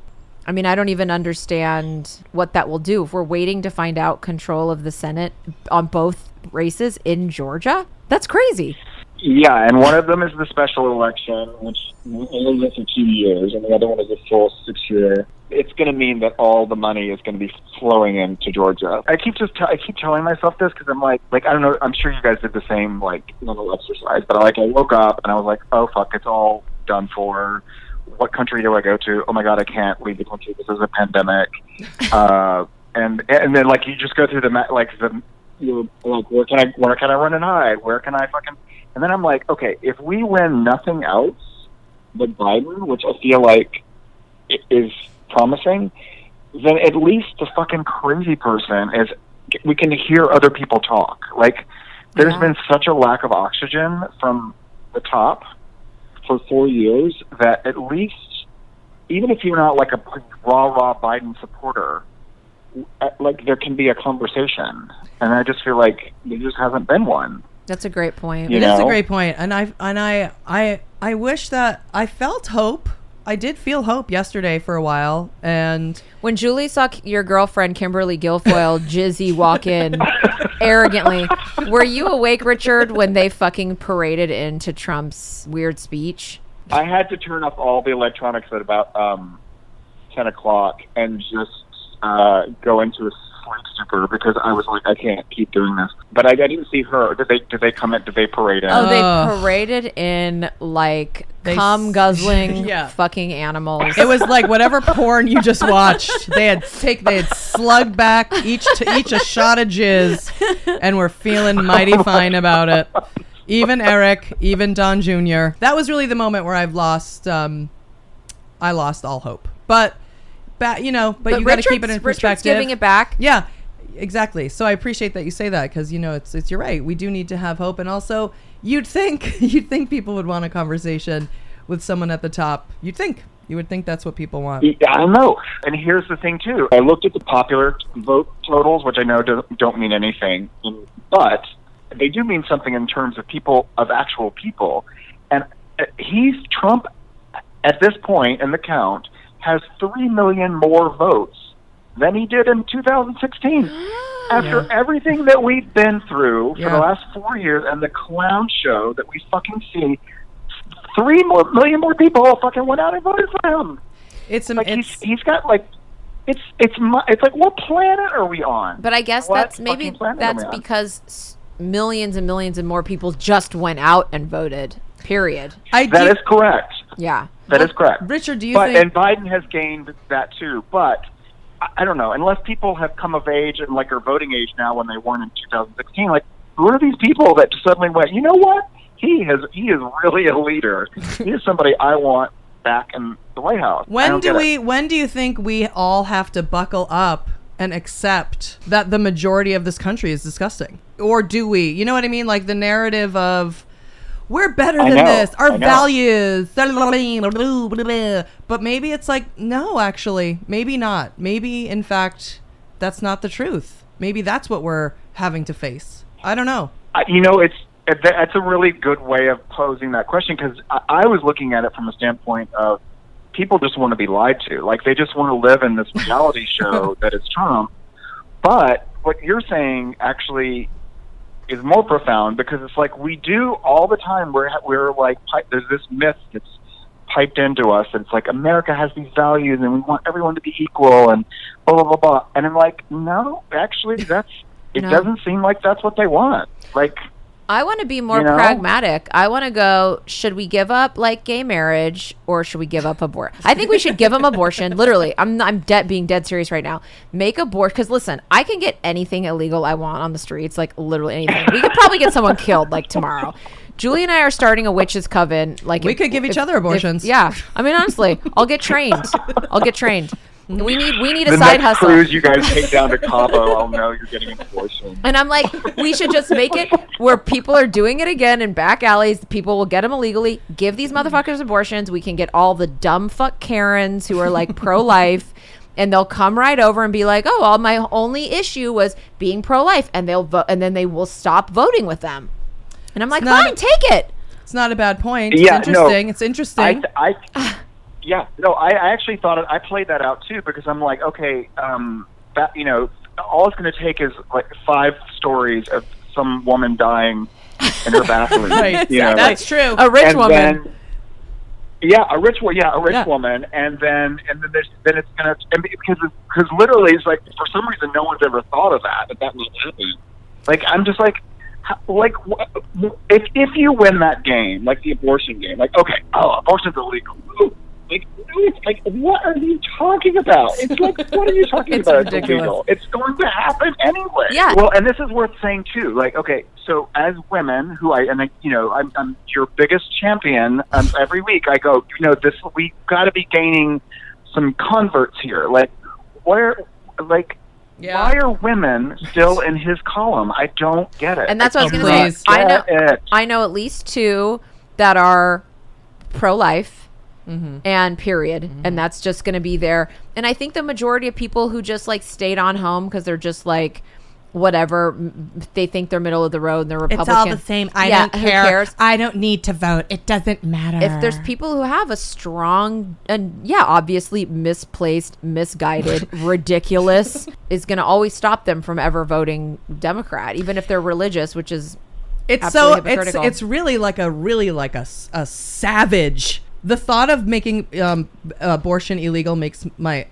I mean, I don't even understand what that will do. If we're waiting to find out control of the Senate on both races in Georgia, that's crazy. Yeah, and one of them is the special election, which only went for two years, and the other one is a full six year. It's going to mean that all the money is going to be flowing into Georgia. I keep just t- I keep telling myself this because I'm like like I don't know. I'm sure you guys did the same like little exercise, but like I woke up and I was like, oh fuck, it's all done for. What country do I go to? Oh my god, I can't leave the country. This is a pandemic. uh, and and then like you just go through the like the you know, like where can I where can I run and hide? Where can I fucking and then I'm like, okay, if we win nothing else but Biden, which I feel like is promising, then at least the fucking crazy person is we can hear other people talk. Like there's Yeah. been such a lack of oxygen from the top for four years that at least even if you're not like a raw raw Biden supporter, like there can be a conversation. And I just feel like there just hasn't been one. That's a great point. You It is a know? great point, and I and I I I wish that I felt hope. I did feel hope yesterday for a while, and When Julie saw k- your girlfriend Kimberly Guilfoyle Jizzy walk in arrogantly, were you awake, Richard, when they fucking paraded into Trump's weird speech? I had to turn off all the electronics at about um, ten o'clock and just uh, go into a sleep stupor because I was like, I can't keep doing this. But I, I didn't see her. Did they? Did they come in? Did they parade in? Oh, they paraded in like They cum s- guzzling Yeah. fucking animals. it was like whatever porn you just watched. They had take they had slugged back each to each a shot of jizz, and were feeling mighty fine about it. Even Eric, even Don Jr. That was really the moment where I've lost. Um, I lost all hope, but. Ba- you know, but, you got to keep it in Richard's perspective. giving it back. Yeah. exactly. So I appreciate that you say that because you know it's it's you're right. We do need to have hope, and also you'd think you'd think people would want a conversation with someone at the top. You'd think you would think that's what people want. Yeah, I don't know. And here's the thing too. I looked at the popular vote totals, which I know do- don't mean anything, but they do mean something in terms of people of actual people. And uh, he's Trump at this point in the count has three million more votes than he did in 2016. After everything that we've been through for Yeah. the last four years and the clown show that we fucking see, three more million more people fucking went out and voted for him It's like it's he's he's got like it's it's it's like what planet are we on? But I guess What that's maybe fucking planet are that's because millions and millions and more people just went out and voted. Period. I That do, is correct. Yeah. That is correct. Richard. Do you but think? and Biden has gained that too. But I, I don't know. Unless people have come of age and like are voting age now when they weren't in 2016, like who are these people that suddenly went? You know what? He has he is really a leader. he is somebody I want back in the White House. When do get it. we when do you think we all have to buckle up and accept that the majority of this country is disgusting? Or do we? You know what I mean? Like the narrative of we're better than this. Our values. But maybe it's like no, actually. Maybe not. Maybe in fact that's not the truth. Maybe that's what we're having to face. I don't know. I- you know, it's it- that's a really good way of posing that question because I, I was looking at it from a standpoint of people just want to be lied to, like they just want to live in this reality show that is Trump. But what you're saying actually is more profound because it's like we do all the time. We're we're like pi- there's this myth that's piped into us that it's like America has these values and we want everyone to be equal and blah blah blah blah. And I'm like, no, actually, that's it. No. Doesn't seem like that's what they want. Like I want to be more You know? pragmatic. I want to go, should we give up like gay marriage or should we give up abortion? I think we should give them abortion. Literally, I'm I'm dead being dead serious right now. Make abortion cuz listen, I can get anything illegal I want on the streets, like literally anything. We could probably get someone killed like tomorrow. Julie and I are starting a witches coven. Like We if- could give each if- other abortions. if- yeah, I mean honestly, I'll get trained. I'll get trained. We need we need a the side next hustle. cruise you guys take down to Cabo, I'll know you're getting an abortion. And I'm like, we should just make it where people are doing it again in back alleys. People will get them illegally. Give these motherfuckers abortions. We can get all the dumb fuck Karens who are like pro life. And they'll come right over and be like, "Oh, all my only issue was being pro-life," and they'll vote, and then they will stop voting with them. And I'm like, not- "Fine, take it." It's not a bad point. It's Yeah, no. interesting. It's interesting. I, I, yeah, no, I, I actually thought it, I played that out too because I'm like, okay, um, that you know, all it's going to take is like five stories of some woman dying in her bathroom. right. You know, That's true. A rich and woman. Then, yeah, a rich one. Yeah, a rich Yeah. woman, and then and then there's, then it's gonna and because because literally it's like for some reason no one's ever thought of that that that might happen. Like I'm just like. Like wh- if if you win that game, like the abortion game, like okay, oh, abortion's illegal. Ooh, Like, no, it's like, what are you talking about? It's like, what are you talking It's about? ridiculous. It's illegal. It's going to happen anyway. Yeah. Well, and this is worth saying too. Like, okay, so as women who I and I, you know, I'm, I'm your biggest champion. Um, every week I go, you know, this we got to be gaining some converts here. Like, where, like. Yeah. Why are women still in his column? I don't get it. And that's what I was going to say. I know, it. I know at least two that are pro-life Mm-hmm. and period, and that's just going to be there. And I think the majority of people who just like stayed on home because they're just like whatever they think they're middle of the road and they're Republican. It's all the same. I Yeah, don't who care. cares? I don't need to vote. It doesn't matter. if there's people who have a strong and yeah obviously misplaced misguided ridiculous is going to always stop them from ever voting democrat even if they're religious which is it's so it's it's really like a really like a, a savage the thought of making um, abortion illegal makes my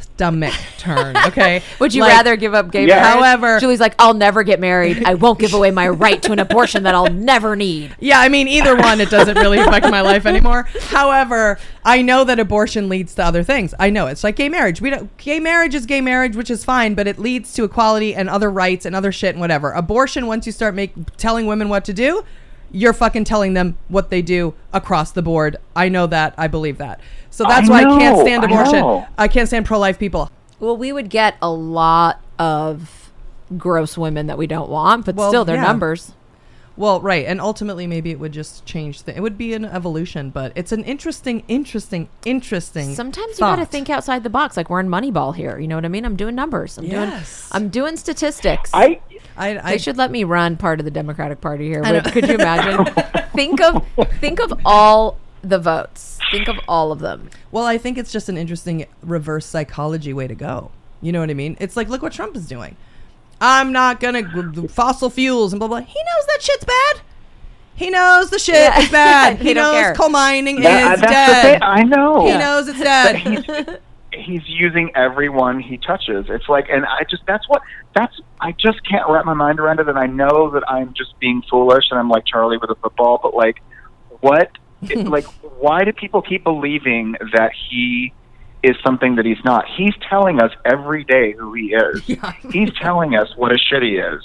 stomach turn okay? Would you Like, rather give up gay Yeah. marriage However- julie's like i'll never get married. I won't give away my right to an abortion that i'll never need. Yeah i mean either one it doesn't really affect my life anymore. However i know that abortion leads to other things. I know it's like gay marriage. We don't gay marriage is gay marriage which is fine but it leads to equality and other rights and other shit and whatever. Abortion once you start make telling women what to do you're fucking telling them what they do across the board. I know that. I believe that. So that's I why I can't stand abortion. know. I can't stand pro-life people. well we would get a lot of gross women that we don't want, but Well, still, they're yeah. numbers. Well, right, and ultimately maybe it would just change. The, it would be an evolution, but it's an interesting, interesting, interesting. Sometimes you got to think outside the box. Like we're in Moneyball here. You know what I mean? I'm doing numbers. I'm Yes. doing. I'm doing statistics. I I, I they should let me run part of the Democratic Party here. I. But could you imagine? think of think of all the votes. Think of all of them. Well, I think it's just an interesting reverse psychology way to go. You know what I mean? It's like, look what Trump is doing. I'm not gonna g- fossil fuels and blah blah. He knows that shit's bad. He knows the shit Yeah. is bad. He he knows care. coal mining that, is that's the dead. thing. I know. He knows it's dead. he's he's using everyone he touches. It's like, and I just that's what that's. I just can't wrap my mind around it, and I know that I'm just being foolish, and I'm like Charlie with a football, but like, what? it- like, why do people keep believing that he? Is something that he's not. He's telling us every day who he is. He's telling us what a shit he is.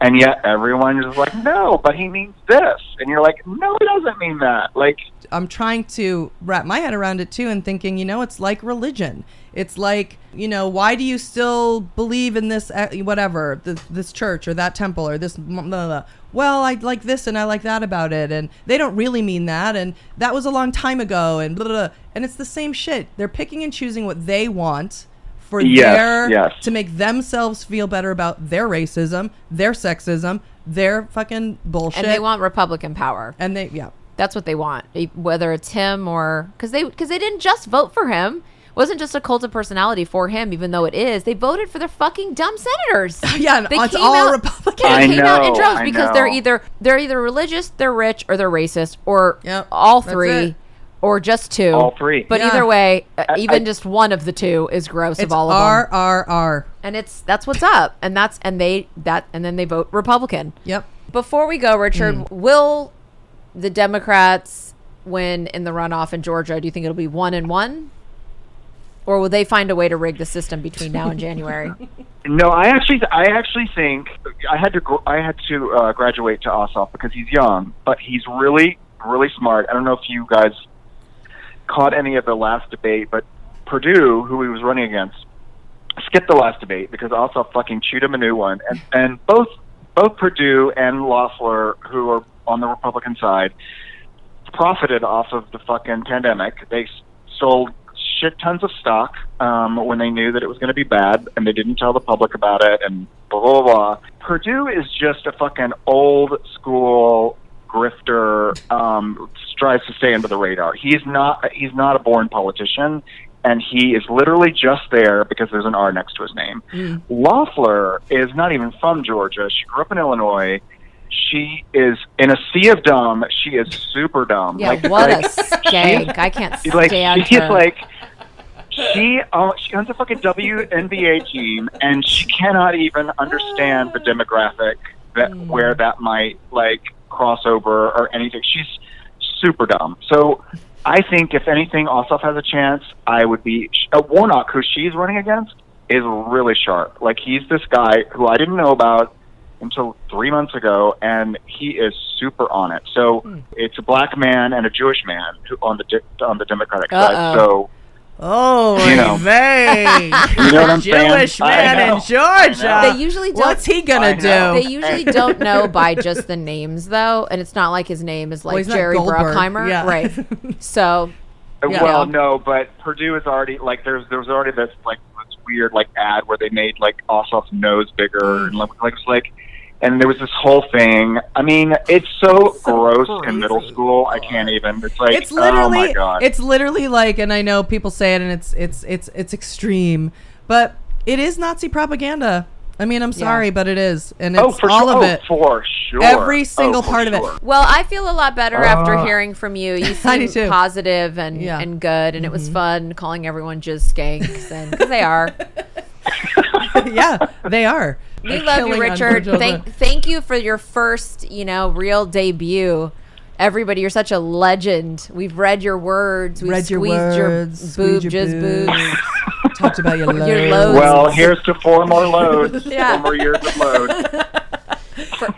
And yet everyone is like, no, but he means this. And you're like, no, he doesn't mean that. Like, I'm trying to wrap my head around it too and thinking, you know, it's like religion. It's like, you know, why do you still believe in this, uh, whatever, this, this church or that temple or this, blah, blah, blah. well, I like this and I like that about it. And they don't really mean that. And that was a long time ago. And blah, blah, blah. And it's the same shit. They're picking and choosing what they want for Yes, their, yes. to make themselves feel better about their racism, their sexism, their fucking bullshit. And they want Republican power. and they, yeah. That's what they want. Whether it's him or because they because they didn't just vote for him. It wasn't just a cult of personality for him, even though it is. They voted for their fucking dumb senators. Yeah, and they it's all Republicans. They I came out in know, droves I because they're either they're either religious, they're rich, or they're racist, or Yep, all that's three, it. Or just two. All three. But Yeah. either way, uh, I- even I- just one of the two is gross It's of all of R them. R R. R. And it's that's what's up, and that's and they that and then they vote Republican. Yep. Before we go, Richard, Mm. will the Democrats win in the runoff in Georgia? Do you think it'll be one and one? Or will they find a way to rig the system between now and January? No, I actually, I actually think I had to, I had to uh, graduate to Ossoff because he's young, but he's really, really smart. I don't know if you guys caught any of the last debate, but Perdue, who he was running against, skipped the last debate because Ossoff fucking chewed him a new one, and and both both Perdue and Loeffler, who are on the Republican side, profited off of the fucking pandemic. They sold shit tons of stock um, when they knew that it was going to be bad, and they didn't tell the public about it, and blah blah blah. Perdue is just a fucking old school grifter. Um, tries to stay under the radar. He's not. He's not a born politician. And he is literally just there because there's an R next to his name. Loeffler is not even from Georgia. She grew up in Illinois. She is in a sea of dumb. She is super dumb. Yeah, like, what like, a skank. I can't like stand she's her. like she uh, she owns a fucking WNBA team and she cannot even understand the demographic that Hmm. where that might like cross over or anything. She's super dumb. So I think if anything, Ossoff has a chance. I would be uh, Warnock, who she's running against, is really sharp. Like he's this guy who I didn't know about until three months ago, and he is super on it. So Hmm. it's a black man and a Jewish man who on the on the Democratic Uh-oh. side. So Oh, You know. vey. You know what I'm? Jewish I man in Georgia. They usually don't. What's he gonna do? They usually don't know by just the names, though, and it's not like his name is like he's not Jerry Goldberg. Bruckheimer, Yeah. right? So uh, Yeah. well, no, but Perdue is already like there's there was already this like this weird like ad where they made like Ossoff's nose bigger and mm. like like it was like. And there was this whole thing. I mean, it's so, gross in middle school. I can't even. It's like, it's oh my literally god. it's literally like and I know people say it and it's it's it's it's extreme, but it is Nazi propaganda. I mean, I'm sorry, but it is. And it's oh, for all sure. of Oh, it. for sure. Every Oh, single for part of it. Well, I feel a lot better after Uh, hearing from you. You I seem too. positive and Yeah. Mm-hmm. and good, and it was fun calling everyone just skanks, and because they are. yeah, they are. We love you, Richard. Thank thank you for your first, you know, real debut. Everybody, you're such a legend. We've read your words. We've Read your squeezed your words, boob, squeezed your just boobs. boobs. Talked about your loads. Your loads. Well, here's to four more loads. Yeah. Four more years of loads.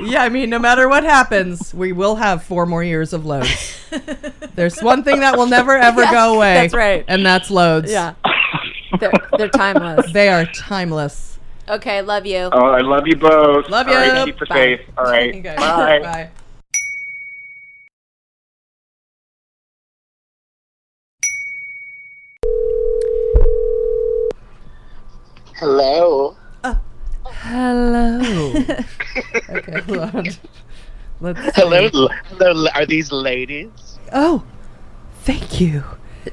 Yeah, I mean, no matter what happens, we will have four more years of loads. There's one thing that will never ever Yes, go away. that's right. And that's loads. Yeah, they're, they're timeless. They are timeless. Okay, love you. Oh, I love you both. Love All right, you. keep it Bye. safe. All right. Bye. Bye. Hello. Uh, hello. okay, hold on. Let's. Hello. Hello. Are these ladies? Oh, thank you.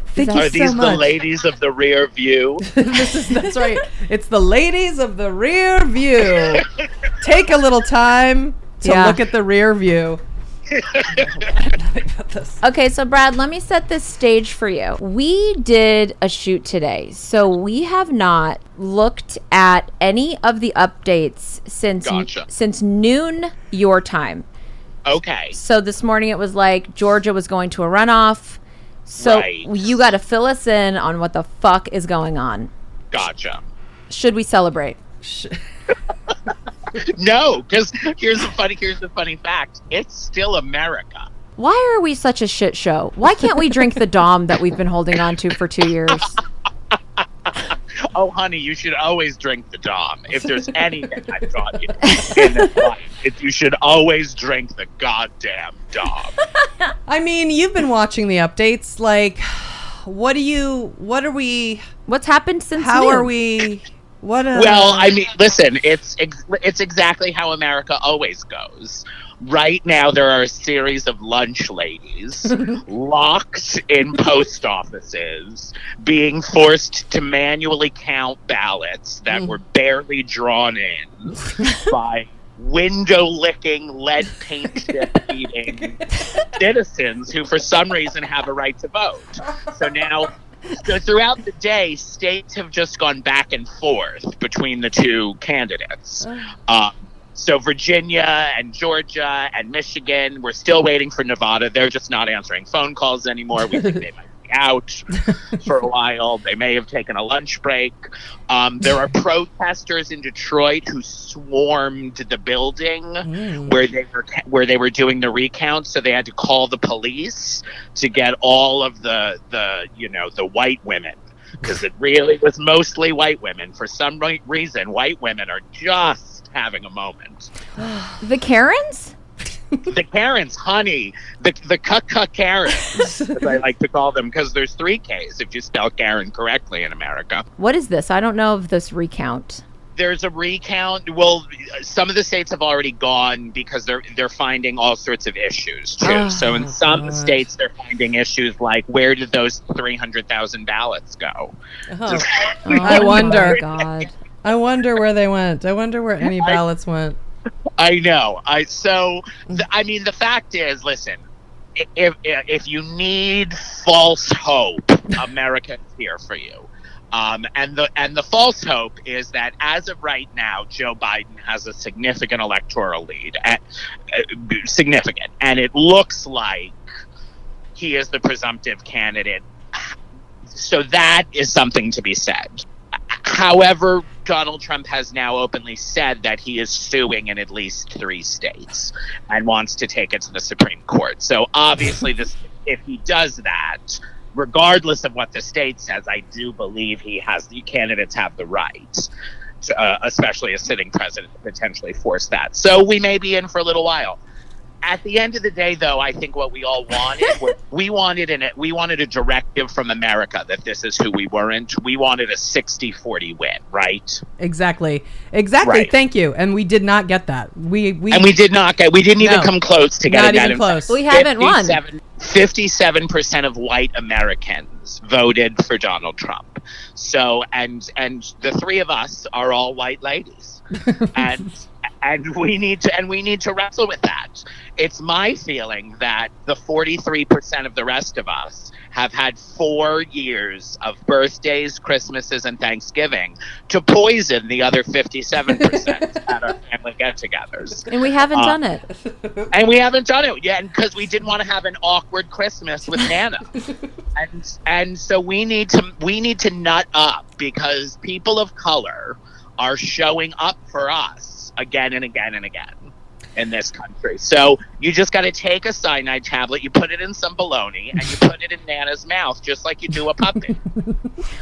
Thank you Are these so the ladies of the rear view? this is that's right. It's the ladies of the rear view. Take a little time to Yeah. look at the rear view. about this. Okay, so Brad, let me set this stage for you. We did a shoot today, so we have not looked at any of the updates since Gotcha. since noon your time. Okay. So this morning it was like Georgia was going to a runoff. So Right. you got to fill us in on what the fuck is going on. Gotcha. Should we celebrate? No, because here's the funny. Here's the funny fact. It's still America. Why are we such a shit show? Why can't we drink the dom that we've been holding on to for 2 years? Oh, honey, you should always drink the Dom. If there's anything I've taught you in this life, it, you should always drink the goddamn Dom. I mean, you've been watching the updates. Like, what do you? What are we? What's happened since How noon? are we? What? Uh, Well, I mean, listen, it's ex- it's exactly how America always goes. Right now, there are a series of lunch ladies locked in post offices, being forced to manually count ballots that were barely drawn in by window licking, lead paint eating citizens who, for some reason, have a right to vote. So now so throughout the day, states have just gone back and forth between the two candidates. Um, so Virginia and Georgia and Michigan, we're still waiting for Nevada. They're just not answering phone calls anymore. We think they might be out for a while. They may have taken a lunch break. Um, there are protesters in Detroit who swarmed the building Mm. where they were where they were doing the recount, so they had to call the police to get all of the the you know the white women because it really was mostly white women. For some reason, white women are just having a moment. the Karens? The Karens, honey, the the cuck cuck Karens, as I like to call them, because there's three K's if you spell Karen correctly in America. What is this? I don't know of this recount. there's a recount. Well, some of the states have already gone because they're they're finding all sorts of issues too. Oh, so in some God. states, they're finding issues like where did those three hundred thousand ballots go? Oh, Oh I wonder. Oh God. I wonder where they went. I wonder where any I- ballots went. I know. I so th- I mean the fact is, listen. If, if you need false hope, America is here for you. Um, and the and the false hope is that as of right now, Joe Biden has a significant electoral lead, at, uh, significant, and it looks like he is the presumptive candidate. So that is something to be said. However, Donald Trump has now openly said that he is suing in at least three states and wants to take it to the Supreme Court. So obviously, this if he does that, regardless of what the state says, I do believe he has the candidates have the right. To, uh, especially a sitting president, to potentially force that. So we may be in for a little while. At the end of the day, though, I think what we all wanted, were, we wanted an, we wanted a directive from America that this is who we weren't. We wanted a 60-40 win, right? Exactly. Exactly. Right. Thank you. And we did not get that. We we and we did not get. We didn't even No. come close to getting that. even In close. We haven't won. 57 percent of white Americans voted for Donald Trump. So and and the three of us are all white ladies, and and we need to and we need to wrestle with that. It's my feeling that the 43 percent of the rest of us have had four years of birthdays, Christmases, and Thanksgiving to poison the other 57 percent at our family get-togethers. And we haven't Uh, done it. and we haven't done it yet because we didn't want to have an awkward Christmas with Nana, and and so we need to we need to nut up because people of color are showing up for us again and again and again in this country. So you just got to take a cyanide tablet, you put it in some bologna, and you put it in Nana's mouth just like you do a puppy.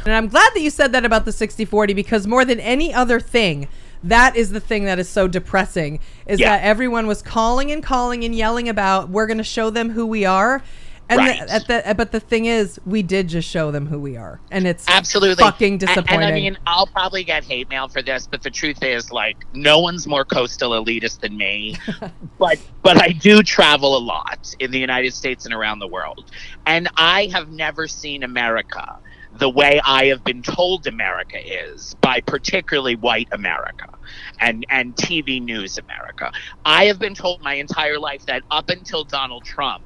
And I'm glad that you said that about the 60 40 because more than any other thing, that is the thing that is so depressing is Yeah. that everyone was calling and calling and yelling about we're going to show them who we are. And Right. the, at the uh, but the thing is, we did just show them who we are, and it's Absolutely. fucking And- disappointing. And, I mean, I'll probably get hate mail for this, but the truth is, like, no one's more coastal elitist than me. but but I do travel a lot in the United States and around the world, and I have never seen America the way I have been told America is by particularly white America and and TV news America. I have been told my entire life that up until Donald Trump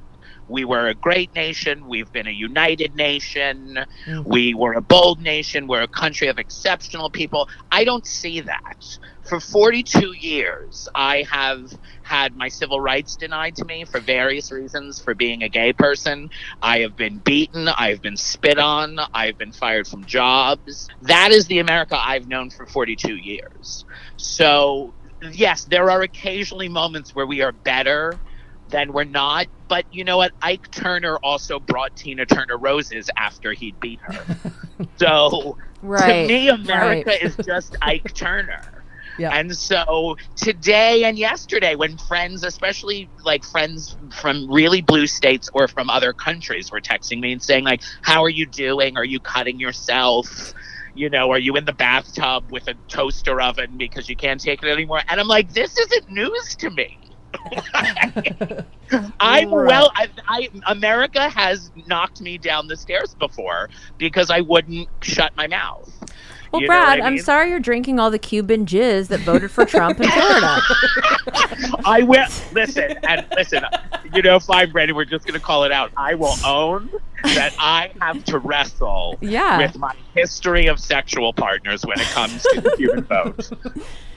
we were a great nation. We've been a united nation. Mm-hmm. We were a bold nation. We're a country of exceptional people. I don't see that. For 42 years, I have had my civil rights denied to me for various reasons for being a gay person. I have been beaten. I've been spit on. I've been fired from jobs. That is the America I've known for 42 years. So, yes, there are occasionally moments where we are better than we're not. But you know what? Ike Turner also brought Tina Turner roses after he'd beat her. so Right, to me, America right. is just Ike Turner. Yeah. And so today and yesterday, when friends, especially like friends from really blue states or from other countries, were texting me and saying, like, how are you doing? Are you cutting yourself? You know, are you in the bathtub with a toaster oven because you can't take it anymore? And I'm like, this isn't news to me. I'm Right. well. Uh, I, I America has knocked me down the stairs before because I wouldn't shut my mouth. Well, You Brad, I I'm mean? sorry you're drinking all the Cuban jizz that voted for Trump in Florida. I will listen and listen. You know, fine, Brandon. We're just going to call it out. I will own that I have to wrestle Yeah. with my history of sexual partners when it comes to the Cuban vote.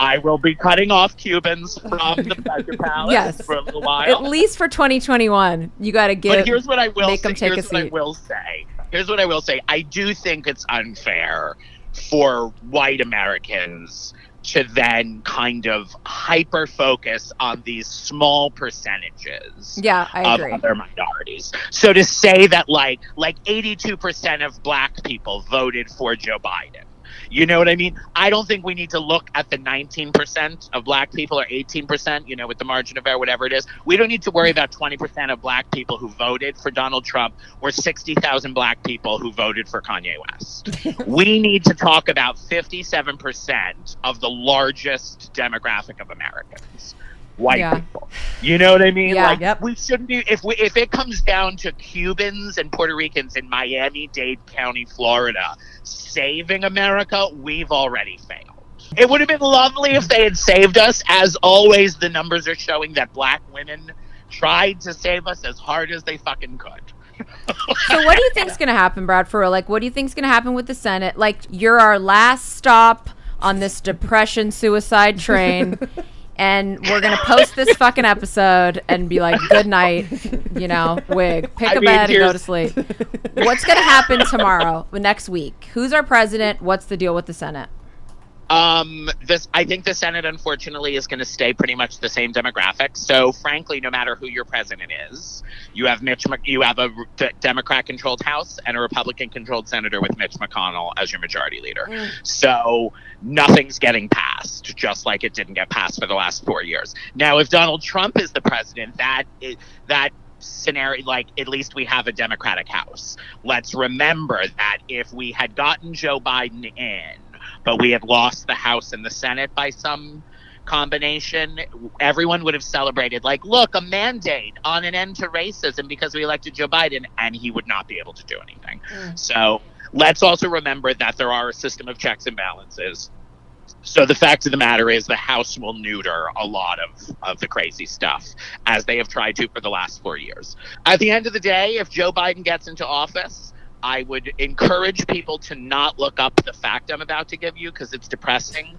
I will be cutting off Cubans from the pleasure palace Yes. for a little while. At least for 2021, you got to give. But here's what I will make say. them take Here's a what I will say. Here's what I will say. I do think it's unfair for white Americans to then kind of hyper focus on these small percentages yeah, I of agree. other minorities. So to say that like like 82% of black people voted for Joe Biden. You know what I mean? I don't think we need to look at the 19% of black people or 18%, you know, with the margin of error, whatever it is. We don't need to worry about 20% of black people who voted for Donald Trump or 60,000 black people who voted for Kanye West. we need to talk about 57% of the largest demographic of Americans. White Yeah. people. You know what I mean? Yeah. Like Yep. we shouldn't be if we if it comes down to Cubans and Puerto Ricans in Miami Dade County, Florida, saving America, we've already failed. It would have been lovely if they had saved us. As always, the numbers are showing that black women tried to save us as hard as they fucking could. So what do you think's going to happen, Brad? For real? Like, what do you think's going to happen with the Senate? Like, you're our last stop on this depression suicide train. And we're gonna post this fucking episode and be like, "Good night," you know, wig, pick I a mean, bed and go to sleep. What's gonna happen tomorrow, next week? Who's our president? What's the deal with the Senate? Um, this I think the Senate, unfortunately, is going to stay pretty much the same demographic. So, frankly, no matter who your president is, you have Mitch, you have a Democrat-controlled House and a Republican-controlled senator with Mitch McConnell as your majority leader. So nothing's getting passed, just like it didn't get passed for the last four years. Now, if Donald Trump is the president, that is, that scenario like at least we have a democratic house let's remember that if we had gotten joe biden in but we had lost the House and the Senate by some combination, everyone would have celebrated, like, look, a mandate on an end to racism because we elected Joe Biden, and he would not be able to do anything. Mm. So let's also remember that there are a system of checks and balances. So the fact of the matter is, the House will neuter a lot of, of the crazy stuff, as they have tried to for the last four years. At the end of the day, if Joe Biden gets into office, I would encourage people to not look up the fact I'm about to give you because it's depressing.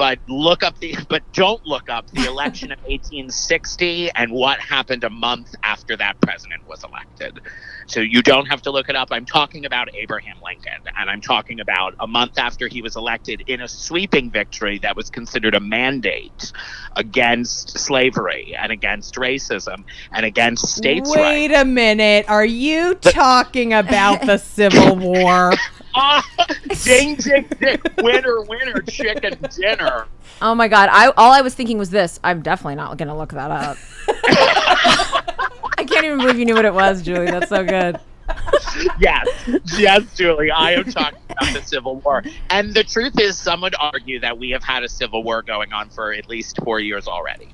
But look up the, but don't look up the election of 1860 and what happened a month after that president was elected. So you don't have to look it up. I'm talking about Abraham Lincoln, and I'm talking about a month after he was elected in a sweeping victory that was considered a mandate against slavery and against racism and against states' rights. Wait a minute. Are you talking about the Civil War? Ah, ding, ding, ding. Winner, winner, chicken dinner. Oh my god! I all I was thinking was this. I'm definitely not gonna look that up. I can't even believe you knew what it was, Julie. That's so good. Yes, yes, Julie. I am talking about the Civil War. And the truth is, some would argue that we have had a Civil War going on for at least four years already.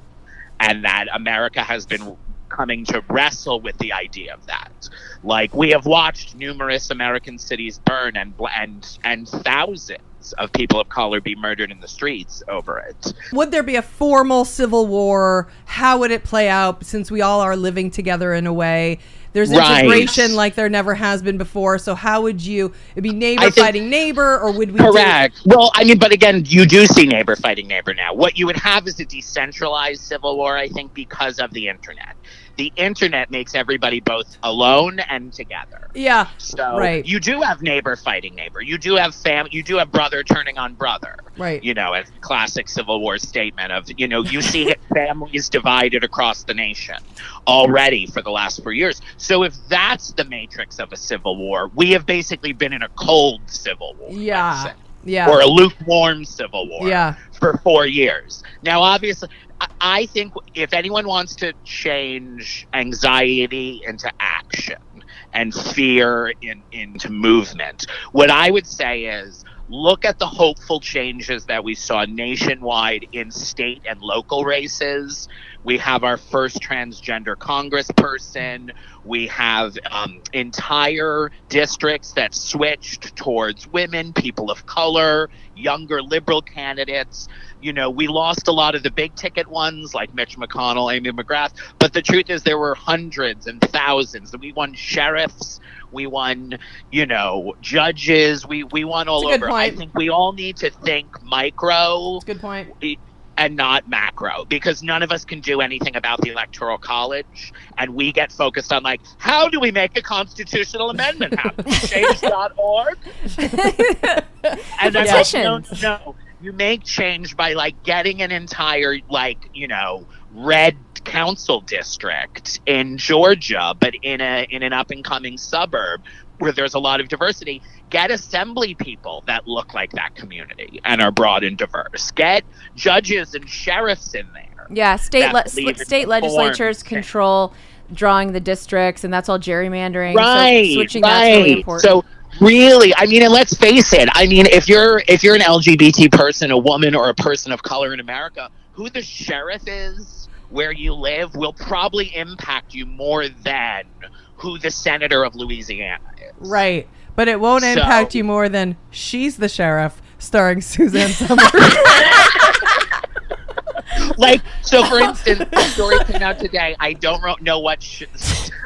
And that America has been coming to wrestle with the idea of that. Like, we have watched numerous American cities burn and, and, and thousands of people of color be murdered in the streets over it. Would there be a formal civil war? How would it play out since we all are living together in a way? There's Right. integration like there never has been before. So how would you it'd be neighbor think- fighting neighbor or would we do- Correct. Well, I mean, but again, you do see neighbor fighting neighbor now. What you would have is a decentralized civil war, I think, because of the internet. The internet makes everybody both alone and together. Yeah. So Right. you do have neighbor fighting neighbor. You do have fam. You do have brother turning on brother. Right. You know, as classic Civil War statement of you know you see families divided across the nation already for the last four years. So if that's the matrix of a civil war, we have basically been in a cold civil war. Yeah. Yeah. Or a lukewarm civil war Yeah. for four years. Now, obviously, I- think if anyone wants to change anxiety into action and fear in, into movement, what I would say is look at the hopeful changes that we saw nationwide in state and local races. We have our first transgender congressperson. We have um, entire districts that switched towards women, people of color, younger liberal candidates. You know, we lost a lot of the big ticket ones like Mitch McConnell, Amy McGrath, but the truth is there were hundreds and thousands. We won sheriffs, we won, you know, judges, we, we won all over. I think we all need to think micro That's a good point. And not macro because none of us can do anything about the electoral college and we get focused on like how do we make a constitutional amendment happen? Change.org and I'm like, no, no you make change by like getting an entire like you know red council district in Georgia but in a in an up and coming suburb where there's a lot of diversity get assembly people that look like that community and are broad and diverse get judges and sheriffs in there Yeah, state le- state legislatures control drawing the districts, and that's all gerrymandering. right so switching right that's really important. so really i mean and let's face it i mean if you're if you're an lgbt person a woman or a person of color in america who the sheriff is where you live will probably impact you more than who the senator of louisiana is Right. But it won't So- impact you more than She's the Sheriff starring Suzanne Somers. like so for instance the story came out today i don't ro- know what sh-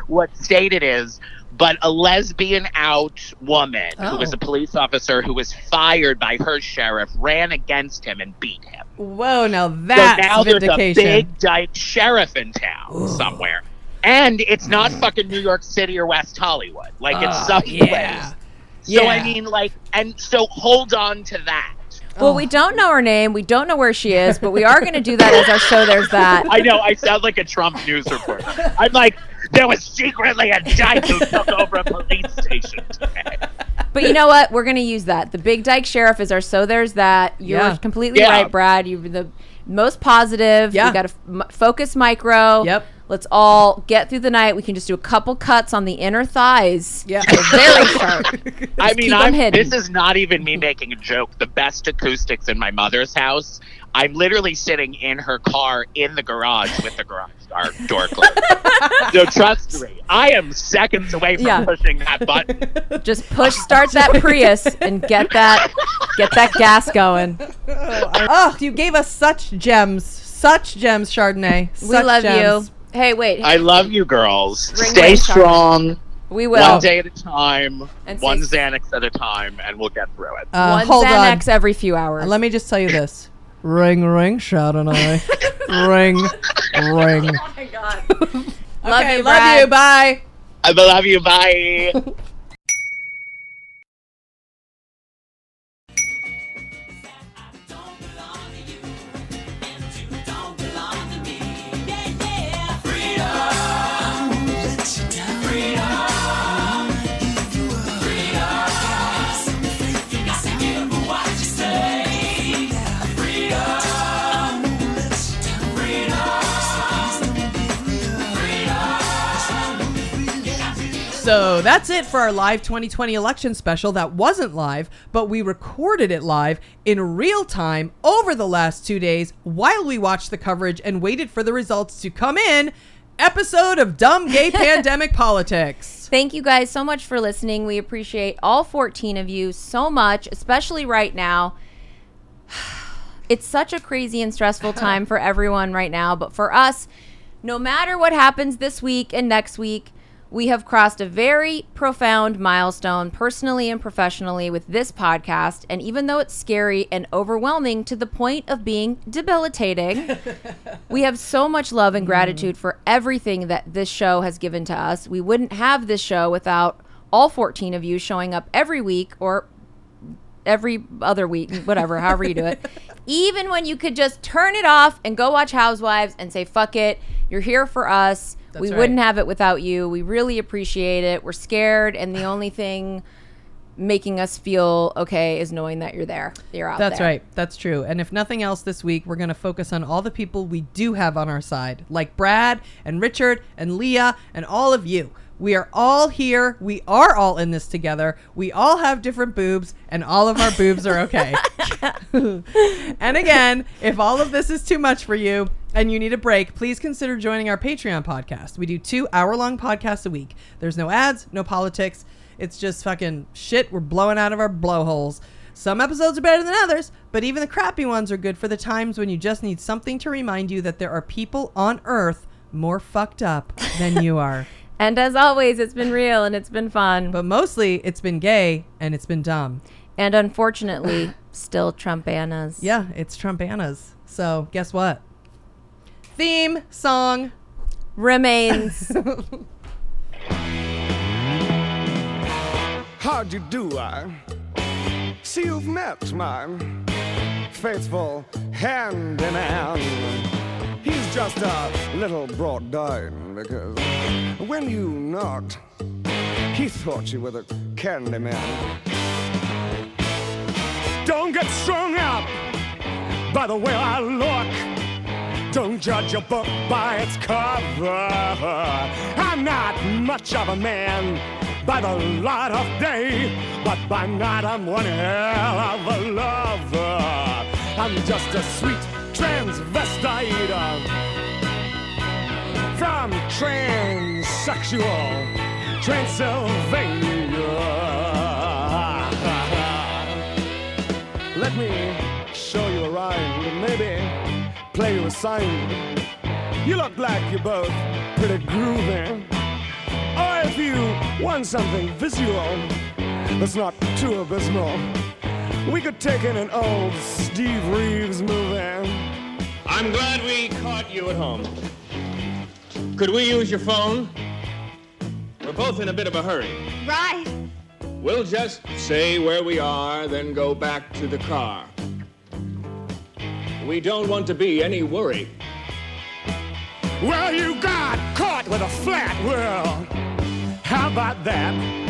what state it is but a lesbian out woman who was Oh. a police officer who was fired by her sheriff ran against him and beat him Whoa, now so that's now there's a big dyke sheriff in town somewhere and it's not fucking new york city or west hollywood like it's Ah, some yeah. place so i mean like and so hold on to that well, we don't know her name, we don't know where she is, but we are going to do that as our show. There's that. I know I sound like a Trump news reporter. I'm like, there was secretly a dyke who took over a police station today. But you know what? We're going to use that. The Big Dyke Sheriff is our so there's that. You're Yeah. completely Yeah. right, Brad. You're the most positive. Yeah. We got to f- m- focus micro. Yep. Let's all get through the night. We can just do a couple cuts on the inner thighs. Yeah. Very sharp. I mean, keep 'em I'm, hidden. this is not even me making a joke. The best acoustics in my mother's house. I'm literally sitting in her car in the garage with the garage door, door closed. so trust me, I am seconds away from Yeah. pushing that button. Just push start that Prius and get that get that gas going. oh, you gave us such gems. Such gems, Chardonnay. We love gems. you. Hey, wait. I love you, girls. Ring Stay ring, Charlie. strong. we will. One day at a time, And one say- Xanax at a time, and we'll get through it. Uh, One Xanax on. every few hours. Let me just tell you this. Ring, ring, shout and I. ring, ring. oh my god. Love you, Love you. Bye. I love you. Bye. So that's it for our live 2020 election special that wasn't live, but we recorded it live in real time over the last two days while we watched the coverage and waited for the results to come in. Episode of Dumb Gay Pandemic Politics. Thank you guys so much for listening. We appreciate all 14 of you so much, especially right now. It's such a crazy and stressful time for everyone right now, but for us, no matter what happens this week and next week, we have crossed a very profound milestone personally and professionally with this podcast. And even though it's scary and overwhelming to the point of being debilitating, we have so much love and mm. gratitude for everything that this show has given to us. We wouldn't have this show without all 14 of you showing up every week or every other week, whatever, however you do it. Even when you could just turn it off and go watch Housewives and say, fuck it, you're here for us. That's we right. wouldn't have it without you. We really appreciate it. We're scared, and the only thing making us feel okay is knowing that you're there. You're out That's there. right. That's true. And if nothing else this week, we're going to focus on all the people we do have on our side, like Brad and Richard and Lea and all of you. We are all here. We are all in this together. We all have different boobs, and all of our boobs are okay. and again, if all of this is too much for you and you need a break, please consider joining our Patreon podcast. We do two hour long podcasts a week. There's no ads, no politics. It's just fucking shit we're blowing out of our blowholes. Some episodes are better than others, but even the crappy ones are good for the times when you just need something to remind you that there are people on Earth more fucked up than you are. And as always, it's been real and it's been fun. But mostly it's been gay and it's been dumb. And unfortunately, still Trumpanas. Yeah, it's Trumpanas. So guess what? Theme song. Remains. How'd you do, I? See, you've met my faithful handyman. He's just a little brought down because when you knocked, he thought you were the candy man. Don't get strung up by the way I look. Don't judge a book by its cover. I'm not much of a man by the light of day, but by night I'm one hell of a lover. I'm just a sweet transvestite from transsexual Transylvania. Let me show you a rhyme and maybe play you a sign. You look like you're both pretty groovy. Or if you want something visual that's not too abysmal, we could take in an old Steve Reeves movie. I'm glad we caught you at home. Could we use your phone? We're both in a bit of a hurry. Right. We'll just say where we are, then go back to the car. We don't want to be any worry. Well, you got caught with a flat world. How about that?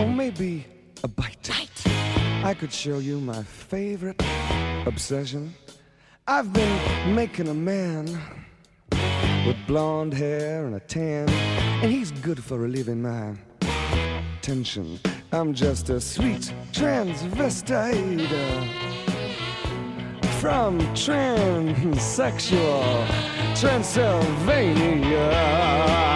Or maybe a bite. I could show you my favorite obsession. I've been making a man with blonde hair and a tan, and he's good for relieving my tension. I'm just a sweet transvestite uh, from transsexual Transylvania.